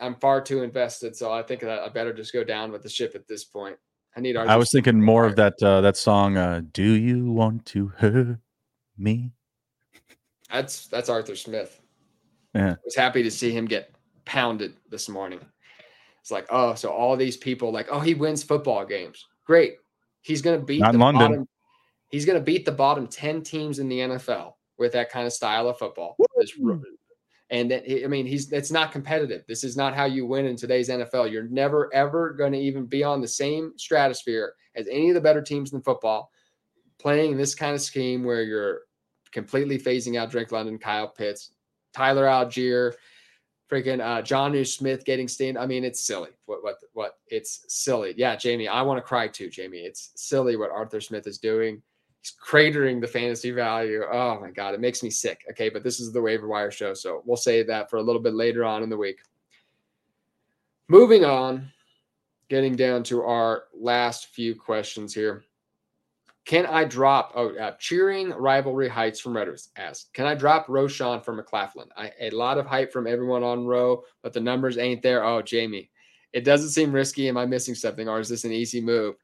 I'm far too invested, so I think I better just go down with the ship at this point. I need. Arthur. I was thinking more of that uh, that song. Uh, Do you want to hurt me? That's that's Arthur Smith. Yeah, I was happy to see him get pounded this morning. It's like, oh, so all these people like, oh, he wins football games. Great, he's going to beat Not the London. bottom. He's to beat the bottom ten teams in the NFL with that kind of style of football. and that, I mean, he's it's not competitive. This is not how you win in today's NFL. You're never ever going to even be on the same stratosphere as any of the better teams in football, playing this kind of scheme where you're completely phasing out Drake London, Kyle Pitts, Tyler Allgeier, freaking uh, Jonnu Smith getting stained. I mean, it's silly. What what what? It's silly. Yeah, Jamie, I want to cry too, Jamie. It's silly what Arthur Smith is doing he's cratering the fantasy value. Oh my god, it makes me sick. Okay, but this is the waiver wire show, so we'll save that for a little bit later on in the week. Moving on, getting down to our last few questions here. Can I drop? Oh, uh, cheering rivalry heights from Reddit asks, Can I drop Roschon from McLaughlin? I, a lot of hype from everyone on row, but the numbers ain't there. Oh, Jamie, it doesn't seem risky. Am I missing something, or is this an easy move?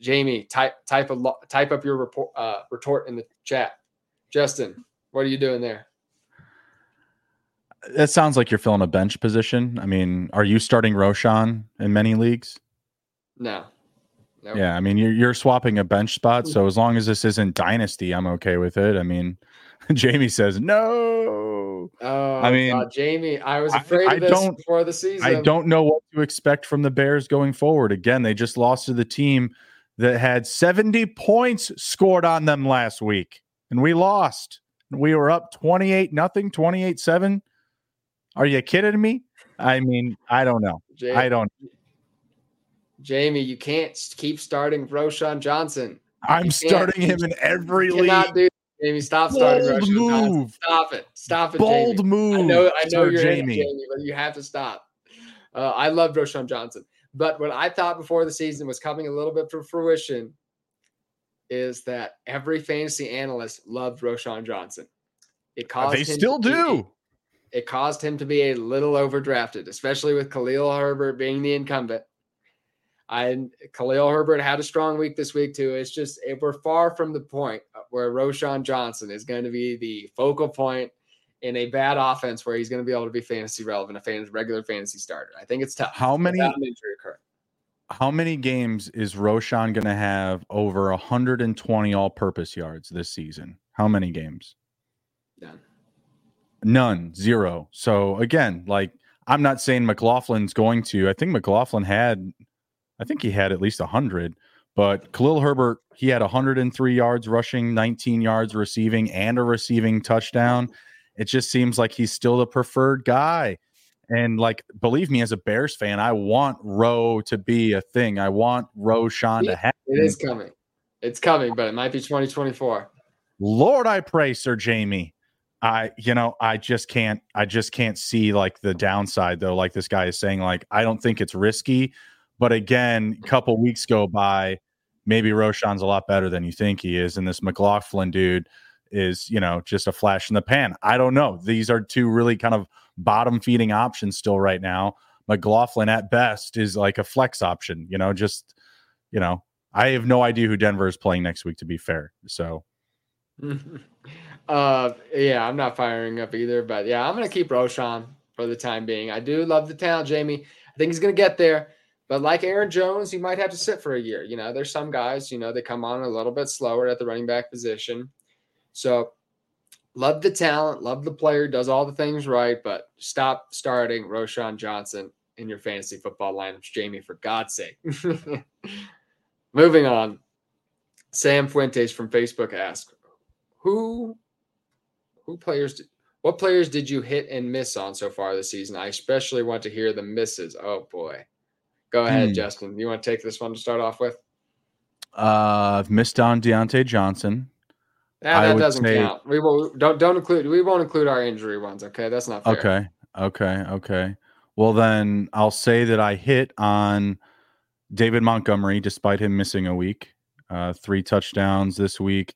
Jamie, type type a type up your report uh, retort in the chat. Justin, what are you doing there? It sounds like you're filling a bench position. I mean, are you starting Roschon in many leagues? No. Nope. Yeah, I mean you're you're swapping a bench spot, so as long as this isn't dynasty, I'm okay with it. I mean, Jamie says no. Oh, I mean, God, Jamie, I was afraid I, I of this don't, before the season. I don't know what to expect from the Bears going forward. Again, they just lost to the team that had 70 points scored on them last week, and we lost. We were up 28 nothing, 28 7. Are you kidding me? I mean, I don't know. Jamie, I don't. Jamie, you can't keep starting Roschon Johnson. I'm starting him in every you league. Do, Jamie, stop Bold starting Roschon move. Johnson. Stop it. Stop it. Bold Jamie. move. I know. I know you're Jamie. Jamie, but you have to stop. Uh, I love Roschon Johnson, but what I thought before the season was coming a little bit to fruition is that every fantasy analyst loved Roschon Johnson. It uh, caused they still do. Be, it caused him to be a little overdrafted, especially with Khalil Herbert being the incumbent. I Khalil Herbert had a strong week this week too. It's just it, we're far from the point where Roschon Johnson is going to be the focal point in a bad offense where he's going to be able to be fantasy relevant, a fan, regular fantasy starter. I think it's tough. How many How many games is Roschon going to have over 120 all-purpose yards this season? How many games? None. None. Zero. So again, like I'm not saying McLaughlin's going to. I think McLaughlin had I think he had at least 100. But Khalil Herbert, he had 103 yards rushing, 19 yards receiving, and a receiving touchdown. It just seems like he's still the preferred guy. And like, believe me, as a Bears fan, I want Rowe to be a thing. I want Roschon to happen. It is coming. It's coming, but it might be 2024. Lord, I pray, Sir Jamie. I, you know, I just can't, I just can't see like the downside though. Like this guy is saying, like, I don't think it's risky. But again, a couple weeks go by, maybe Roschon's a lot better than you think he is, and this McLaughlin dude is, you know, just a flash in the pan. I don't know. These are two really kind of bottom feeding options still right now. McLaughlin at best is like a flex option, you know, just you know, I have no idea who Denver is playing next week to be fair. So uh yeah, I'm not firing up either, but yeah, I'm gonna keep Roschon for the time being. I do love the talent, Jamie. I think he's gonna get there. But like Aaron Jones, you might have to sit for a year. You know, there's some guys, you know, they come on a little bit slower at the running back position. So love the talent, love the player, does all the things right, but stop starting Roschon Johnson in your fantasy football lineups, Jamie, for God's sake. Moving on. Sam Fuentes from Facebook asks, who who players did, what players did you hit and miss on so far this season? I especially want to hear the misses. Oh boy. Go ahead, hmm. Justin. You want to take this one to start off with? Uh, I've missed on Diontae Johnson. Yeah, that doesn't say, count. We will don't don't include we won't include our injury ones. Okay, that's not fair. Okay, okay, okay. Well, then I'll say that I hit on David Montgomery despite him missing a week. Uh, three touchdowns this week,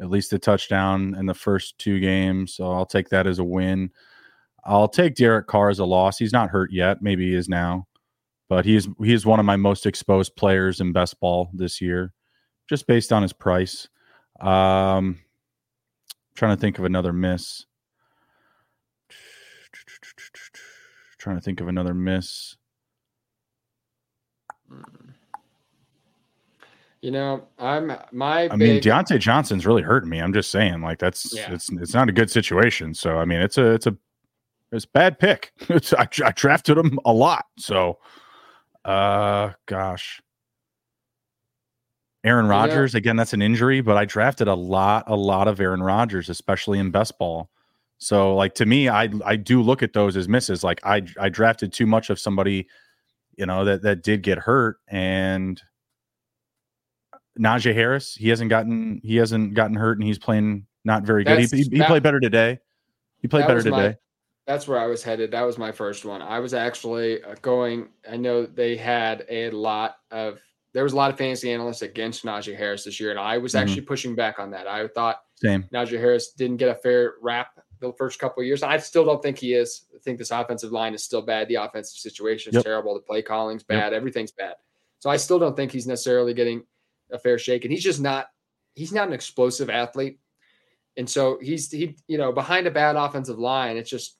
at least a touchdown in the first two games. So I'll take that as a win. I'll take Derek Carr as a loss. He's not hurt yet. Maybe he is now but he is he is one of my most exposed players in best ball this year, just based on his price. Um, trying to think of another miss. Trying to think of another miss. You know, I'm my. I mean, Diontae Johnson's really hurting me. I'm just saying, like that's yeah. it's it's not a good situation. So I mean, it's a it's a it's a bad pick. It's, I, I drafted him a lot, so uh, gosh. Aaron Rodgers, yeah. again, that's an injury, but I drafted a lot, a lot of Aaron Rodgers, especially in best ball. So, like to me, I I do look at those as misses. Like I I drafted too much of somebody, you know, that that did get hurt, and Najee Harris, he hasn't gotten he hasn't gotten hurt, and he's playing not very good. He, he, he played better today. He played better today. My, that's where I was headed. That was my first one. I was actually uh, going. I know they had a lot of. There was a lot of fantasy analysts against Najee Harris this year, and I was mm-hmm. actually pushing back on that. I thought Same. Najee Harris didn't get a fair rap the first couple of years. I still don't think he is. I think this offensive line is still bad. The offensive situation is yep. terrible. The play calling's bad. Yep. Everything's bad. So I still don't think he's necessarily getting a fair shake. And he's just not. He's not an explosive athlete. And so he's he you know behind a bad offensive line. It's just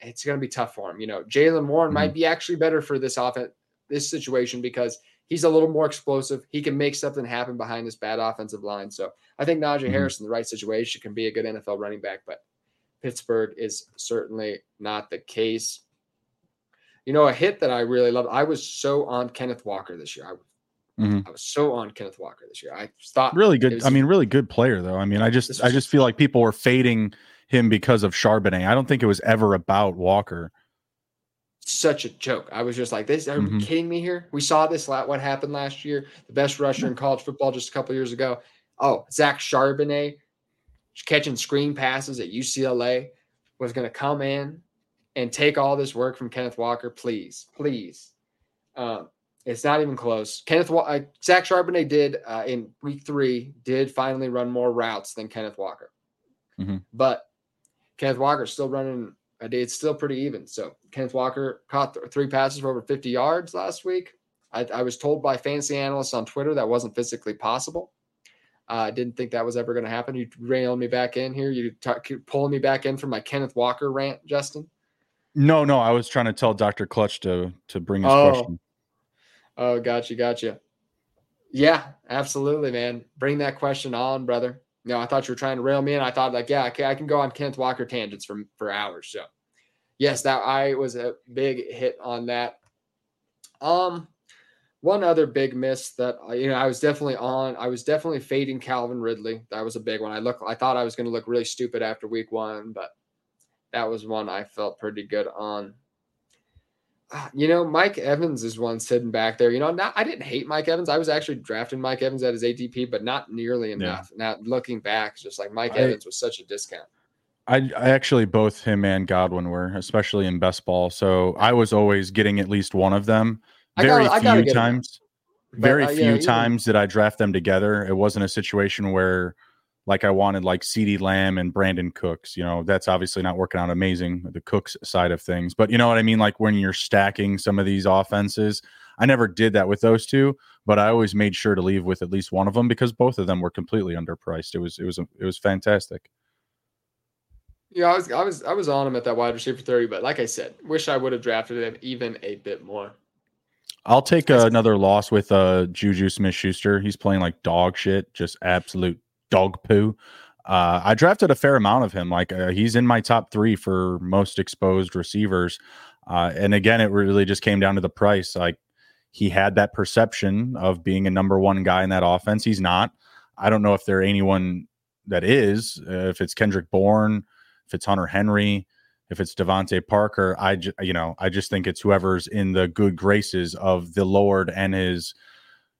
it's going to be tough for him. You know, Jalen Warren Mhm. might be actually better for this offense, this situation because he's a little more explosive. He can make something happen behind this bad offensive line. So I think Najee Mhm. Harris in the right situation can be a good NFL running back, but Pittsburgh is certainly not the case. You know, a hit that I really love. I was so on Kenneth Walker this year. I, Mhm. I was so on Kenneth Walker this year. I thought Really good. was- I mean, really good player though. I mean, I just was I just feel like people were fading him because of Charbonnet. I don't think it was ever about Walker. Such a joke. I was just like, "This are you Mhm. kidding me here?" We saw this what happened last year. The best rusher in college football just a couple years ago. Oh, Zach Charbonnet catching screen passes at UCLA was going to come in and take all this work from Kenneth Walker. Please, please. Um, it's not even close. Kenneth uh, Zach Charbonnet did uh, in week three did finally run more routes than Kenneth Walker, Mhm. but Kenneth Walker's still running. It's still pretty even. So Kenneth Walker caught th- three passes for over 50 yards last week. I, I was told by fancy analysts on Twitter that wasn't physically possible. Uh, I didn't think that was ever going to happen. You railing me back in here. You t- keep pulling me back in from my Kenneth Walker rant, Justin. No, no, I was trying to tell Dr. Clutch to to bring his Oh. question. Oh, gotcha, gotcha. Yeah, absolutely, man. Bring that question on, brother. No, I thought you were trying to rail me in. I thought like, yeah, okay, I can go on Kenneth Walker tangents for for hours. So, yes, that I was a big hit on that. Um, one other big miss that I- you know I was definitely on. I was definitely fading Calvin Ridley. That was a big one. I look. I thought I was going to look really stupid after week one, but that was one I felt pretty good on. You know, Mike Evans is one sitting back there. You know, not I didn't hate Mike Evans. I was actually drafting Mike Evans at his ADP, but not nearly enough. Now looking back, just like Mike I- Evans was such a discount. I, I actually both him and Godwin were, especially in best ball. So I was always getting at least one of them. Very gotta- few times. But, Very uh, yeah, few even- times did I draft them together. It wasn't a situation where like I wanted like CeeDee Lamb and Brandin Cooks. You know, that's obviously not working out amazing, the Cooks side of things. But you know what I mean? Like when you're stacking some of these offenses, I never did that with those two, but I always made sure to leave with at least one of them because both of them were completely underpriced. It was it was it was fantastic. Yeah, I was I was I was on him at that wide receiver 30, but like I said, wish I would have drafted him even a bit more. I'll take uh, another loss with uh, Juju Smith Schuster. He's playing like dog shit, just absolute dog poo. Uh, I drafted a fair amount of him. Like uh, he's in my top three for most exposed receivers. Uh, and again, it really just came down to the price. Like he had that perception of being a number one guy in that offense. He's not. I don't know if there anyone that is. Uh, if it's Kendrick Bourne, if it's Hunter Henry, if it's DeVante Parker, I ju- you know I just think it's whoever's in the good graces of the Lord and His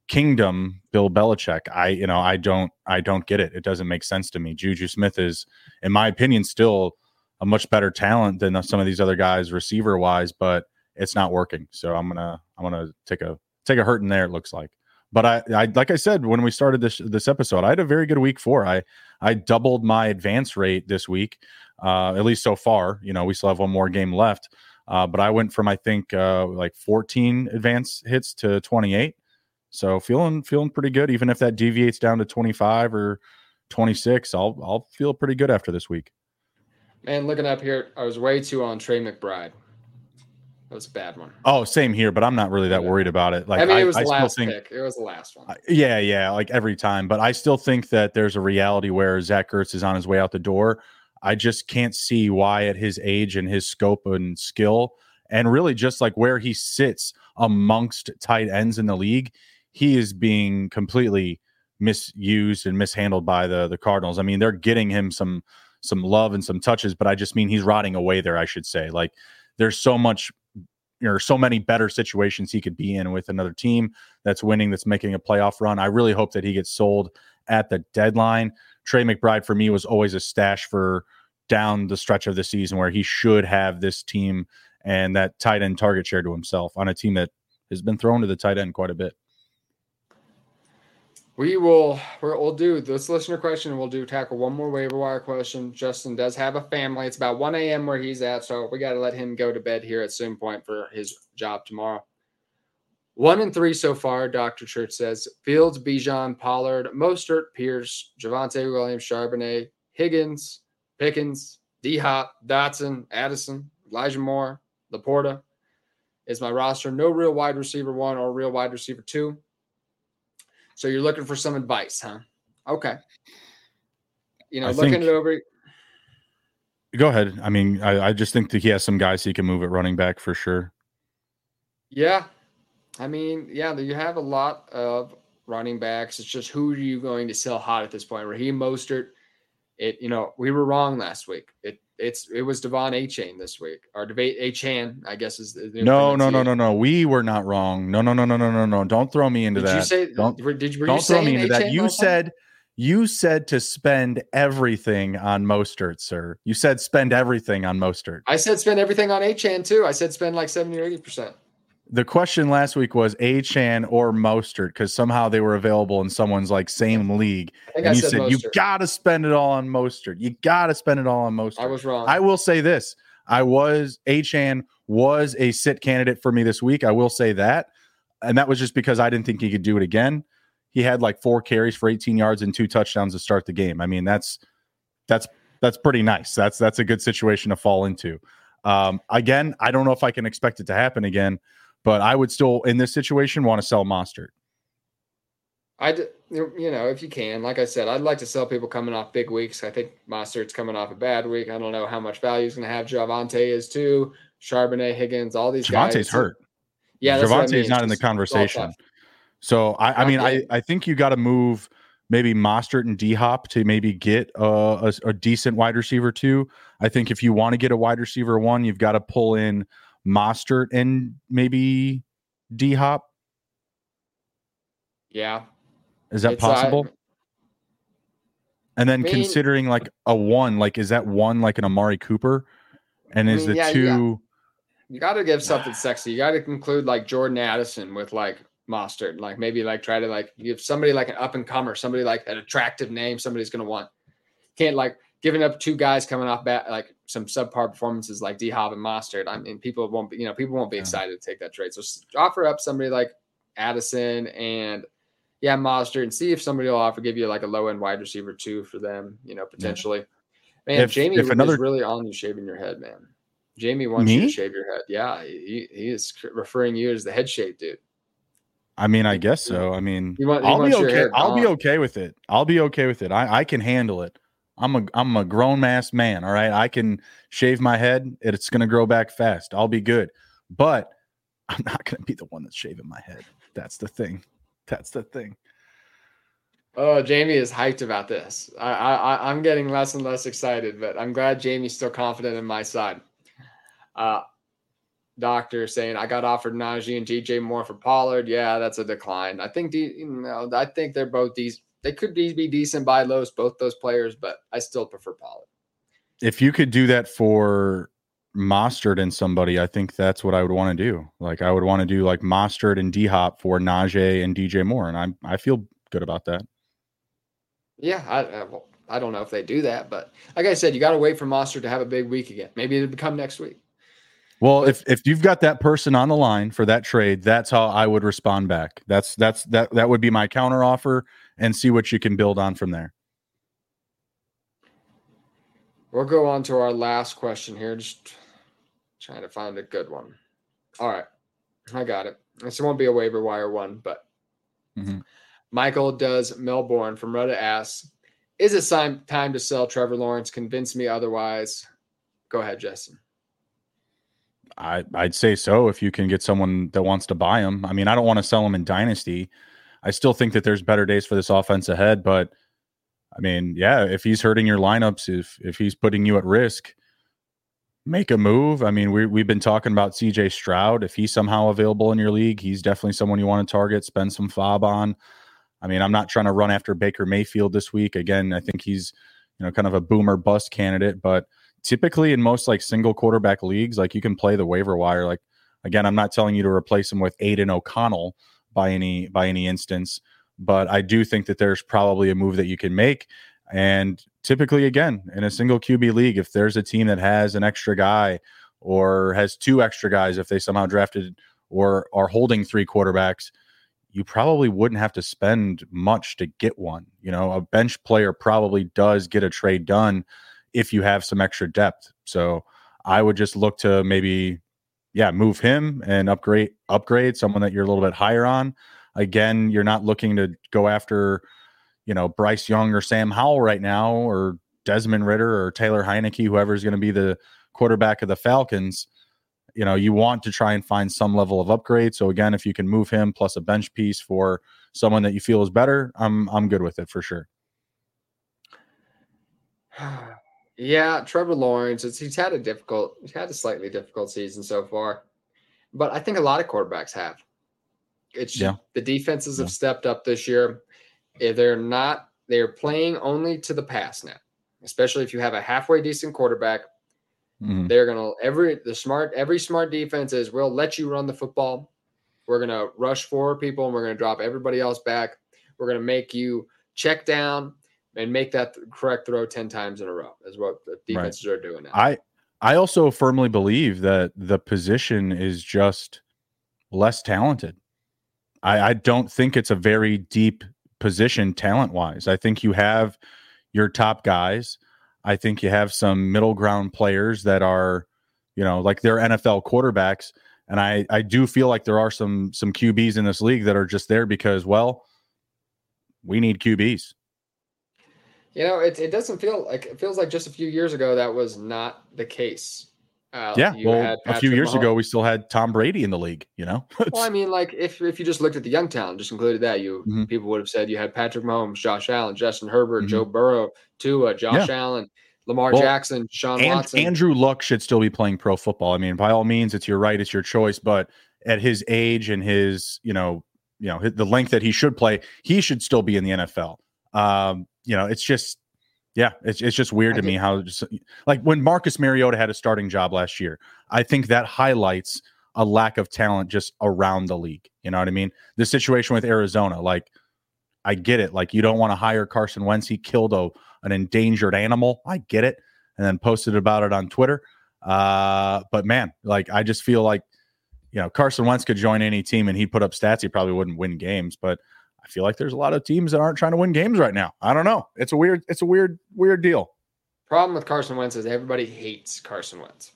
kingdom, Bill Belichick. I you know I don't I don't get it. It doesn't make sense to me. Juju Smith is, in my opinion, still a much better talent than some of these other guys receiver wise, but it's not working. So I'm gonna I'm gonna take a take a hurt in there. It looks like. But I, I like I said when we started this this episode, I had a very good week four. I I doubled my advance rate this week, uh, at least so far. You know, we still have one more game left. Uh, but I went from I think uh, like 14 advance hits to 28. So feeling feeling pretty good. Even if that deviates down to 25 or 26, I'll I'll feel pretty good after this week. Man, looking up here, I was way too on Trey McBride. That was a bad one. Oh, same here, but I'm not really that worried about it. Like I mean, it was I the still last think, pick. It was the last one. Yeah, yeah, like every time. But I still think that there's a reality where Zach Ertz is on his way out the door. I just can't see why, at his age and his scope and skill, and really just like where he sits amongst tight ends in the league, he is being completely misused and mishandled by the the Cardinals. I mean, they're getting him some some love and some touches, but I just mean he's rotting away there. I should say, like there's so much know, so many better situations he could be in with another team that's winning, that's making a playoff run. I really hope that he gets sold at the deadline. Trey McBride for me was always a stash for down the stretch of the season where he should have this team and that tight end target share to himself on a team that has been thrown to the tight end quite a bit. We will we'll do this listener question. We'll do tackle one more waiver wire question. Justin does have a family. It's about 1 a.m. where he's at, so we got to let him go to bed here at some point for his job tomorrow. One and three so far, Dr. Church says Fields, Bijan, Pollard, Mostert, Pierce, Javonte Williams, Charbonnet, Higgins, Pickens, D Hop, Dotson, Addison, Elijah Moore, LaPorta is my roster. No real wide receiver one or real wide receiver two. So you're looking for some advice, huh? Okay. You know, I looking think, it over. Go ahead. I mean, I, I just think that he has some guys he can move at running back for sure. Yeah. I mean, yeah, you have a lot of running backs. It's just who are you going to sell hot at this point? Raheem Mostert. It, you know, we were wrong last week. It it's it was De'Von Achane this week, or Devate Achane, I guess is the no, no, no, no, no. We were not wrong. No, no, no, no, no, no, no. Don't throw me into that. did that. You say, don't did, were don't you throw me into that. You said you said to spend everything on Mostert, sir. You said spend everything on Mostert. I said spend everything on Achane too. I said spend like seventy or eighty percent the question last week was Achane or Mostert because somehow they were available in someone's like same league. And you said, said you got to spend it all on Mostert. You got to spend it all on Mostert. I was wrong. I will say this: I was Achane was a sit candidate for me this week. I will say that, and that was just because I didn't think he could do it again. He had like four carries for 18 yards and two touchdowns to start the game. I mean, that's that's that's pretty nice. That's that's a good situation to fall into. Um, again, I don't know if I can expect it to happen again. But I would still, in this situation, want to sell Mostert. I, you know, if you can, like I said, I'd like to sell people coming off big weeks. I think Mostert's coming off a bad week. I don't know how much value he's going to have. Javonte is too. Charbonnet, Higgins, all these Javonte's guys. hurt. Yeah, Javonte's I mean. not in the conversation. So I, I mean, I, I think you got to move maybe Mostert and D Hop to maybe get a, a, a, decent wide receiver too. I think if you want to get a wide receiver one, you've got to pull in Mostert and maybe D Hop? Yeah. Is that it's, uh, possible? And then I mean, considering like a one, like is that one like an Amari Cooper? And is I mean, the yeah, two yeah. you got to give something sexy. You got to conclude like Jordan Addison with like Mostert, like maybe like try to like give somebody like an up and comer, somebody like an attractive name, somebody's gonna want. Can't like giving up two guys coming off bat like some subpar performances like D Hop and Mostert. I mean, people won't be, you know, people won't be excited to take that trade. So offer up somebody like Addison and yeah, Mostert and see if somebody will offer give you like a low end wide receiver too for them, you know, potentially. Yeah. Man, if, Jamie if another... is really on you shaving your head, man. Jamie wants Me? you to shave your head. Yeah, he, he is referring you as the head shave dude. I mean, I guess so. I mean, want, I'll be okay. I'll be okay with it. I'll be okay with it. I, I can handle it. I'm a I'm a grown mass man. All right. I can shave my head. It's gonna grow back fast. I'll be good. But I'm not gonna be the one that's shaving my head. That's the thing. That's the thing. Oh, Jamie is hyped about this. I, I I'm getting less and less excited, but I'm glad Jamie's still confident in my side. Uh doctor saying I got offered Najee and DJ Moore for Pollard. Yeah, that's a decline. I think D, you know, I think they're both these they could be, be decent buy lows, both those players, but I still prefer Pollard. If you could do that for Mostert and somebody, I think that's what I would want to do. Like I would want to do like Mostert and D Hop for Najee and DJ Moore, and I I feel good about that. Yeah, I, I, well, I don't know if they do that, but like I said, you got to wait for Mostert to have a big week again. Maybe it'll become next week. Well, if if you've got that person on the line for that trade, that's how I would respond back. That's that's that that would be my counter offer and see what you can build on from there. We'll go on to our last question here. Just trying to find a good one. All right. I got it. This won't be a waiver wire one, but mm-hmm. Michael does Melbourne from Reddit asks, is it time to sell Trevor Lawrence? Convince me otherwise. Go ahead, Justin. I, I'd say so if you can get someone that wants to buy him. I mean, I don't want to sell him in Dynasty. I still think that there's better days for this offense ahead, but I mean, yeah, if he's hurting your lineups, if if he's putting you at risk, make a move. I mean, we we've been talking about CJ Stroud. If he's somehow available in your league, he's definitely someone you want to target, spend some FAAB on. I mean, I'm not trying to run after Baker Mayfield this week. Again, I think he's, you know, kind of a boomer bust candidate, but typically in most like single quarterback leagues, like you can play the waiver wire. Like again, I'm not telling you to replace him with Aidan O'Connell by any by any instance, but I do think that there's probably a move that you can make. And typically, again, in a single QB league, if there's a team that has an extra guy or has two extra guys, if they somehow drafted or are holding three quarterbacks, you probably wouldn't have to spend much to get one. You know, a bench player probably does get a trade done if you have some extra depth. So I would just look to maybe, yeah, move him and upgrade upgrade someone that you're a little bit higher on. Again, you're not looking to go after, you know, Bryce Young or Sam Howell right now, or Desmond Ridder or Taylor Heinicke, whoever's going to be the quarterback of the Falcons. You know, you want to try and find some level of upgrade. So again, if you can move him plus a bench piece for someone that you feel is better, I'm I'm good with it for sure. Yeah, Trevor Lawrence. It's, he's had a difficult, he's had a slightly difficult season so far, but I think a lot of quarterbacks have. It's yeah. the defenses yeah. have stepped up this year. If they're not, they're playing only to the pass now. Especially if you have a halfway decent quarterback, mm-hmm. they're gonna every the smart every smart defense is we'll let you run the football. We're gonna rush four people and we're gonna drop everybody else back. We're gonna make you check down and make that correct throw 10 times in a row is what the defenses right. are doing now. I I also firmly believe that the position is just less talented. I, I don't think it's a very deep position talent wise. I think you have your top guys. I think you have some middle ground players that are, you know, like they're NFL quarterbacks. And I, I do feel like there are some some QBs in this league that are just there because, well, we need QBs. You know, it, it doesn't feel like it feels like just a few years ago that was not the case. Uh, yeah, well, a few years Mahomes. ago we still had Tom Brady in the league. You know, well, I mean, like if if you just looked at the young talent, just included that, you mm-hmm. people would have said you had Patrick Mahomes, Josh Allen, Justin Herbert, mm-hmm. Joe Burrow, Tua, Josh yeah. Allen, Lamar well, Jackson, Sean and, Watson. Andrew Luck should still be playing pro football. I mean, by all means, it's your right, it's your choice, but at his age and his, you know, you know, the length that he should play, he should still be in the NFL. Um, you know, it's just yeah, it's it's just weird I to me how just, like when Marcus Mariota had a starting job last year. I think that highlights a lack of talent just around the league. You know what I mean? The situation with Arizona, like I get it. Like you don't want to hire Carson Wentz. He killed a an endangered animal. I get it. And then posted about it on Twitter. Uh, but man, like I just feel like you know Carson Wentz could join any team and he'd put up stats. He probably wouldn't win games, but I feel like there's a lot of teams that aren't trying to win games right now. I don't know. It's a weird, it's a weird, weird deal. Problem with Carson Wentz is everybody hates Carson Wentz.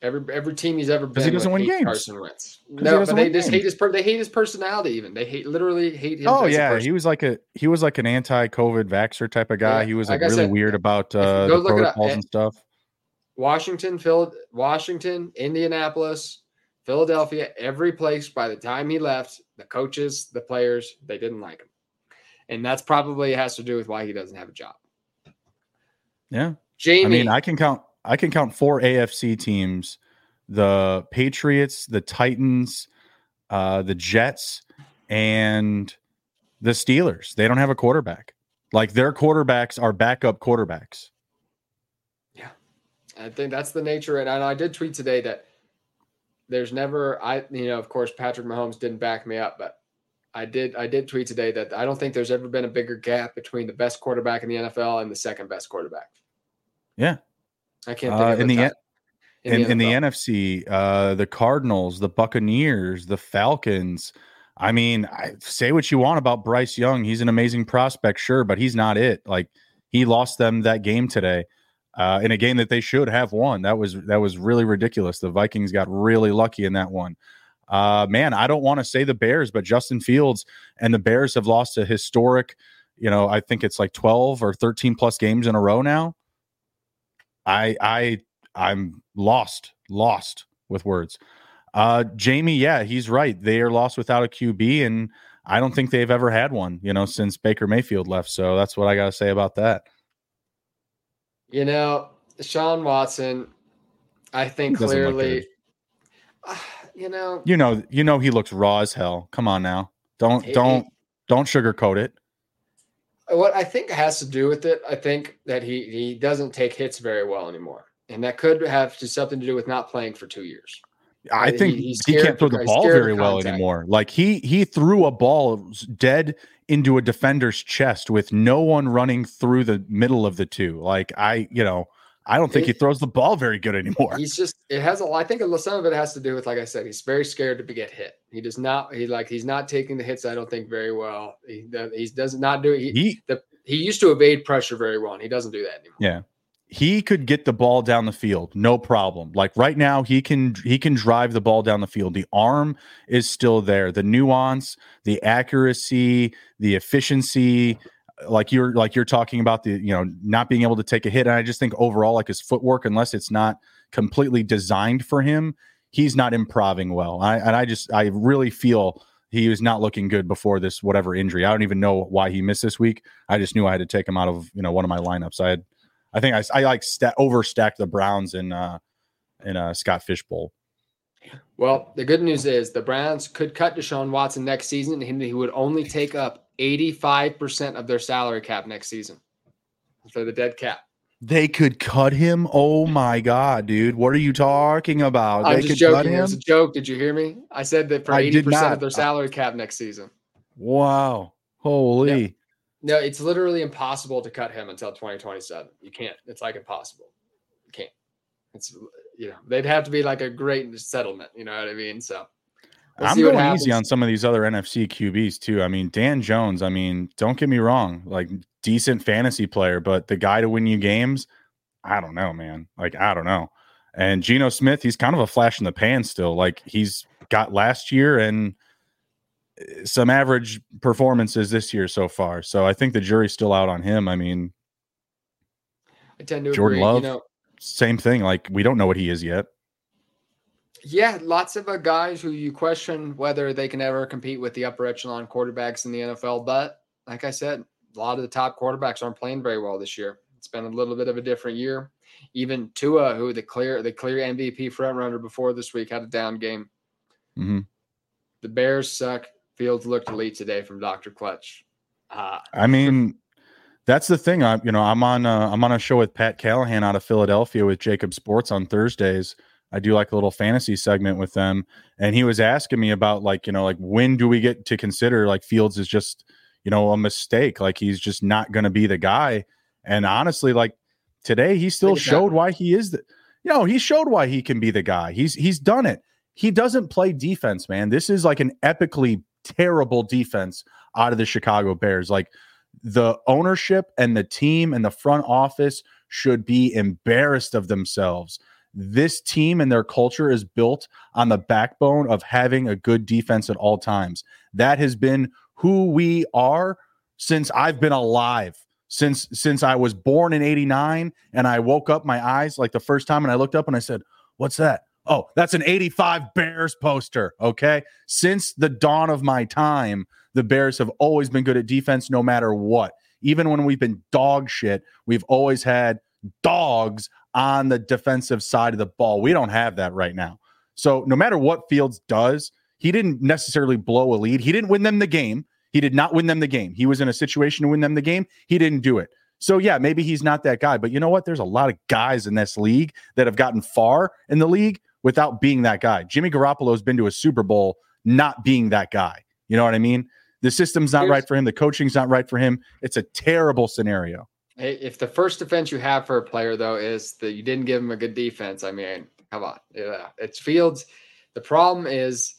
Every every team he's ever been he doesn't win games. Carson Wentz. No, but they just games. hate his per, they hate his personality. Even they hate literally hate him. Oh yeah, he was like a he was like an anti-COVID vaxer type of guy. Yeah, he was like, like really said, weird about uh, the protocols and stuff. Washington, Phil, Washington, Indianapolis, Philadelphia, every place by the time he left, the coaches, the players, they didn't like him. And that's probably has to do with why he doesn't have a job. Yeah. Jamie. I mean, I can count I can count four AFC teams: the Patriots, the Titans, uh, the Jets, and the Steelers. They don't have a quarterback. Like their quarterbacks are backup quarterbacks. Yeah. I think that's the nature. And I did tweet today that there's never I you know of course Patrick Mahomes didn't back me up, but I did I did tweet today that I don't think there's ever been a bigger gap between the best quarterback in the NFL and the second best quarterback. Yeah, I can't think uh, in the, in, in, the in, the NFC, uh, the Cardinals, the Buccaneers, the Falcons. I mean, I, say what you want about Bryce Young. He's an amazing prospect, sure, but he's not it. Like he lost them that game today uh, in a game that they should have won. That was that was really ridiculous. The Vikings got really lucky in that one. Uh, man, I don't want to say the Bears, but Justin Fields and the Bears have lost a historic, you know, I think it's like 12 or 13 plus games in a row now. I I I'm lost, lost with words. Uh, Jamie, yeah, he's right. They are lost without a QB, and I don't think they've ever had one, you know, since Baker Mayfield left. So that's what I got to say about that. You know, Sean Watson, I think clearly, uh, you know, you know, you know, he looks raw as hell. Come on now, don't he, don't don't sugarcoat it. What I think has to do with it, I think that he he doesn't take hits very well anymore, and that could have something to do with not playing for two years. I think he, he can't throw the ball very well anymore. Like he he threw a ball dead into a defender's chest with no one running through the middle of the two. Like I, you know, I don't think he throws the ball very good anymore. He's just it has a I think some of it has to do with like I said, he's very scared to get hit. He does not he like he's not taking the hits I don't think very well. He he does not do it. He, he, the, he used to evade pressure very well and he doesn't do that anymore. Yeah. He could get the ball down the field no problem. Like right now he can he can drive the ball down the field. The arm is still there. The nuance the accuracy the efficiency like you're like you're talking about the you know not being able to take a hit. And i just think overall like his footwork unless it's not completely designed for him he's not improving well. I, and i just i really feel he was not looking good before this whatever injury. I don't even know why he missed this week. I just knew i had to take him out of you know one of my lineups. I had I think I, I like sta- overstacked the Browns in uh, in a Scott Fishbowl. Well, the good news is the Browns could cut Deshaun Watson next season, and he would only take up 85% of their salary cap next season for the dead cap. They could cut him. Oh my god, dude! What are you talking about? I'm they just joking. It was a joke. Did you hear me? I said that for eighty percent of their salary cap next season. Wow! Holy! No, it's literally impossible to cut him until 2027. You can't. It's like impossible. You can't. It's you know they'd have to be like a great settlement. You know what I mean? So we'll I'm going easy on some of these other NFC QBs too. I mean, Dan Jones. I mean, don't get me wrong, like decent fantasy player, but the guy to win you games, I don't know, man. Like I don't know. And Geno Smith, he's kind of a flash in the pan still. Like he's got last year and some average performances this year so far. So I think the jury's still out on him. I mean, I tend to Jordan agree. Love, you know, same thing. Like we don't know what he is yet. Yeah, lots of uh, guys who you question whether they can ever compete with the upper echelon quarterbacks in the NFL. But like I said, a lot of the top quarterbacks aren't playing very well this year. It's been a little bit of a different year. Even Tua, who the clear the clear MVP frontrunner before this week, had a down game. Mm-hmm. The Bears suck. Fields looked elite today from Dr. Clutch. Uh, I mean, that's the thing. I you know I'm on uh, I'm on a show with Pat Callahan out of Philadelphia with Jacob Sports on Thursdays. I do like a little fantasy segment with them, and he was asking me about like you know like when do we get to consider like Fields is just you know a mistake, like he's just not going to be the guy. And honestly, like today, he still showed why he is the. You know, he showed why he can be the guy. He's he's done it. He doesn't play defense, man. This is like an epically terrible defense out of the Chicago Bears. Like the ownership and the team and the front office should be embarrassed of themselves. This team and their culture is built on the backbone of having a good defense at all times. That has been who we are since I've been alive. Since since I was born in 89 and I woke up my eyes like the first time and I looked up and I said, "What's that?" Oh, that's an 85 Bears poster. Okay. Since the dawn of my time, the Bears have always been good at defense no matter what. Even when we've been dog shit, we've always had dogs on the defensive side of the ball. We don't have that right now. So no matter what Fields does, he didn't necessarily blow a lead. He didn't win them the game. He did not win them the game. He was in a situation to win them the game. He didn't do it. So yeah, maybe he's not that guy, but you know what? There's a lot of guys in this league that have gotten far in the league without being that guy. Jimmy Garoppolo has been to a Super Bowl not being that guy. You know what I mean? The system's not Here's, right for him. The coaching's not right for him. It's a terrible scenario. If the first defense you have for a player though is that you didn't give him a good defense, I mean, come on, yeah, it's Fields. The problem is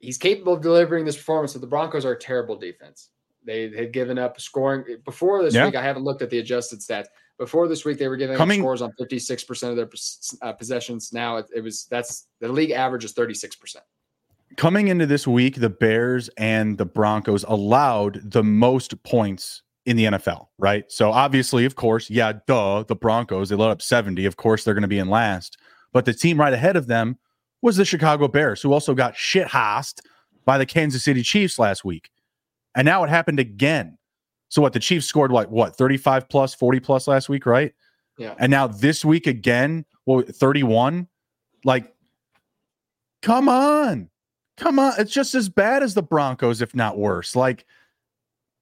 he's capable of delivering this performance, but the Broncos are a terrible defense. They had given up scoring before this yeah. week. I haven't looked at the adjusted stats. Before this week, they were giving Coming, scores on 56% of their uh, possessions. Now it, it was that's the league average is 36%. Coming into this week, the Bears and the Broncos allowed the most points in the NFL, right? So obviously, of course, yeah, duh, the Broncos, they let up 70. Of course, they're going to be in last. But the team right ahead of them was the Chicago Bears, who also got shit hossed by the Kansas City Chiefs last week. And now it happened again. So what the Chiefs scored like what 35 plus, 40 plus last week, right? Yeah. And now this week again, well, 31. Like, come on. Come on. It's just as bad as the Broncos, if not worse. Like,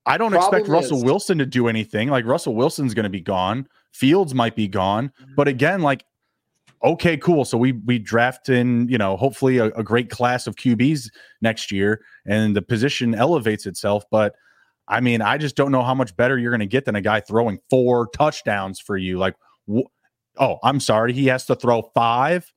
I don't Problem expect Russell is, Wilson to do anything. Like Russell Wilson's going to be gone. Fields might be gone. Mm-hmm. But again, like, okay, cool. So we we draft in, you know, hopefully a, a great class of QBs next year, and the position elevates itself. But I mean, I just don't know how much better you're going to get than a guy throwing four touchdowns for you. Like, wh- oh, I'm sorry, he has to throw five.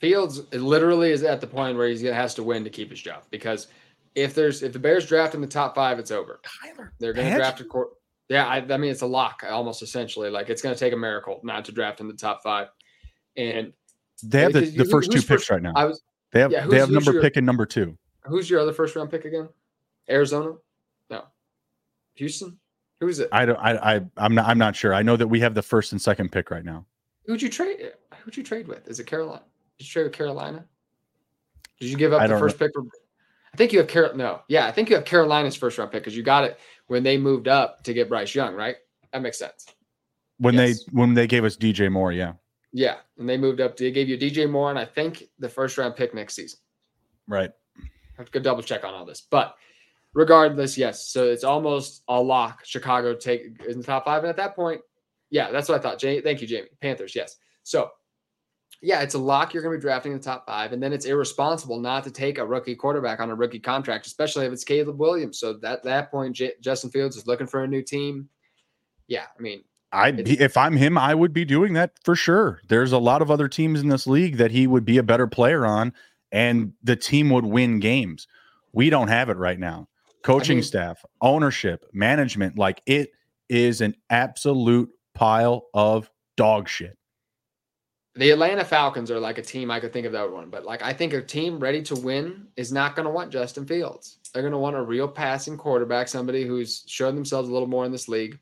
Fields literally is at the point where he has to win to keep his job because if there's if the Bears draft in the top five, it's over. Tyler, they're going to draft a court. Yeah, I, I mean it's a lock almost essentially. Like it's going to take a miracle not to draft in the top five. And they have the, the first two picks right now. I was they have yeah, they have number your, pick and number two. Who's your other first round pick again? Arizona? Houston? Who's it? I don't I I I'm not I'm not sure. I know that we have the first and second pick right now. Who'd you trade who'd you trade with? Is it Carolina? Did you trade with Carolina? Did you give up I the first pick for I think you have Carol. No, yeah, I think you have Carolina's first round pick because you got it when they moved up to get Bryce Young, right? That makes sense. When yes. they when they gave us DJ Moore, yeah, yeah, and they moved up. They gave you DJ Moore and I think the first round pick next season. Right. I have to go double check on all this, but regardless, yes. So it's almost a lock. Chicago take in the top five, and at that point, yeah, that's what I thought. Jay, thank you, Jamie. Panthers, yes. So yeah, it's a lock. You're going to be drafting in the top five, and then it's irresponsible not to take a rookie quarterback on a rookie contract, especially if it's Caleb Williams. So that that point, J- Justin Fields is looking for a new team. Yeah, I mean, I if I'm him, I would be doing that for sure. There's a lot of other teams in this league that he would be a better player on, and the team would win games. We don't have it right now. Coaching I mean, staff, ownership, management, like it is an absolute pile of dog shit the Atlanta Falcons are like a team I could think of that one, but like I think a team ready to win is not going to want Justin Fields. They're going to want a real passing quarterback, somebody who's shown themselves a little more in this league.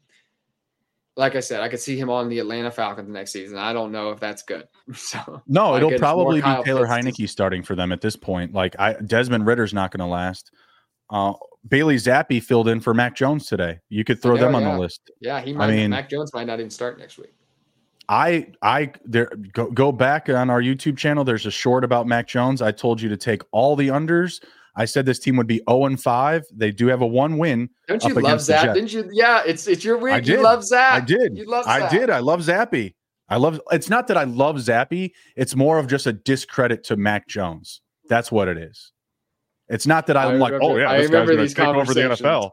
Like I said, I could see him on the Atlanta Falcons next season. I don't know if that's good. So no, it'll probably be Taylor Heinicke starting for them at this point. Like I, Desmond Ridder's not going to last. Uh, Bailey Zappe filled in for Mac Jones today. You could throw know, them on yeah. the list. Yeah, he might. I mean, Mac Jones might not even start next week. I I there go, go back on our YouTube channel. There's a short about Mac Jones. I told you to take all the unders. I said this team would be 0 and 5. They do have a one win. Don't you love Zap? Didn't you? Yeah, it's it's your win. I did. You love Zap. I did. You love I did. I love Zappe. I love it's not that I love Zappe, it's more of just a discredit to Mac Jones. That's what it is. It's not that I'm like, oh yeah, this guy's gonna take over the NFL.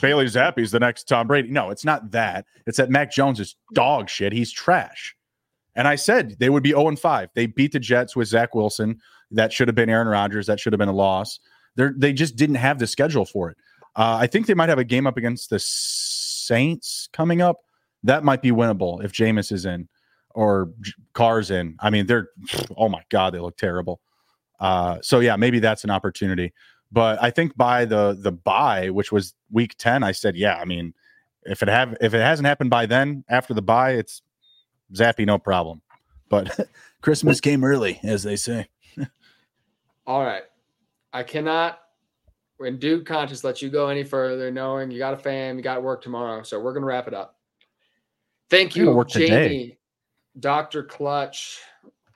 Bailey Zappe's the next Tom Brady. No, it's not that. It's that Mac Jones is dog shit. He's trash. And I said they would be 0 5. They beat the Jets with Zach Wilson. That should have been Aaron Rodgers. That should have been a loss. They they just didn't have the schedule for it. Uh, I think they might have a game up against the Saints coming up. That might be winnable if Jameis is in or Carr's in. I mean, they're oh my god, they look terrible. Uh, so yeah, maybe that's an opportunity. But I think by the the bye, which was week ten, I said, yeah. I mean, if it have if it hasn't happened by then, after the bye, it's Zappe, no problem. But Christmas came early, as they say. All right. I cannot, when Duke conscious, let you go any further, knowing you got a fam, you got work tomorrow. So we're to wrap it up. Thank you, Jamie. Dr. Clutch.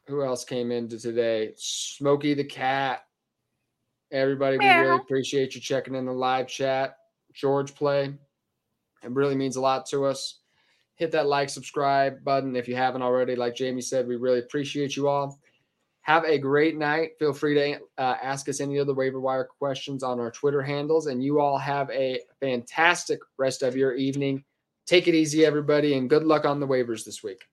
Who else came into today? Smokey the Cat. Everybody, we really appreciate you checking in the live chat. George Play. It really means a lot to us. Hit that like, subscribe button if you haven't already. Like Jamie said, we really appreciate you all. Have a great night. Feel free to uh, ask us any other waiver wire questions on our Twitter handles. And you all have a fantastic rest of your evening. Take it easy, everybody, and good luck on the waivers this week.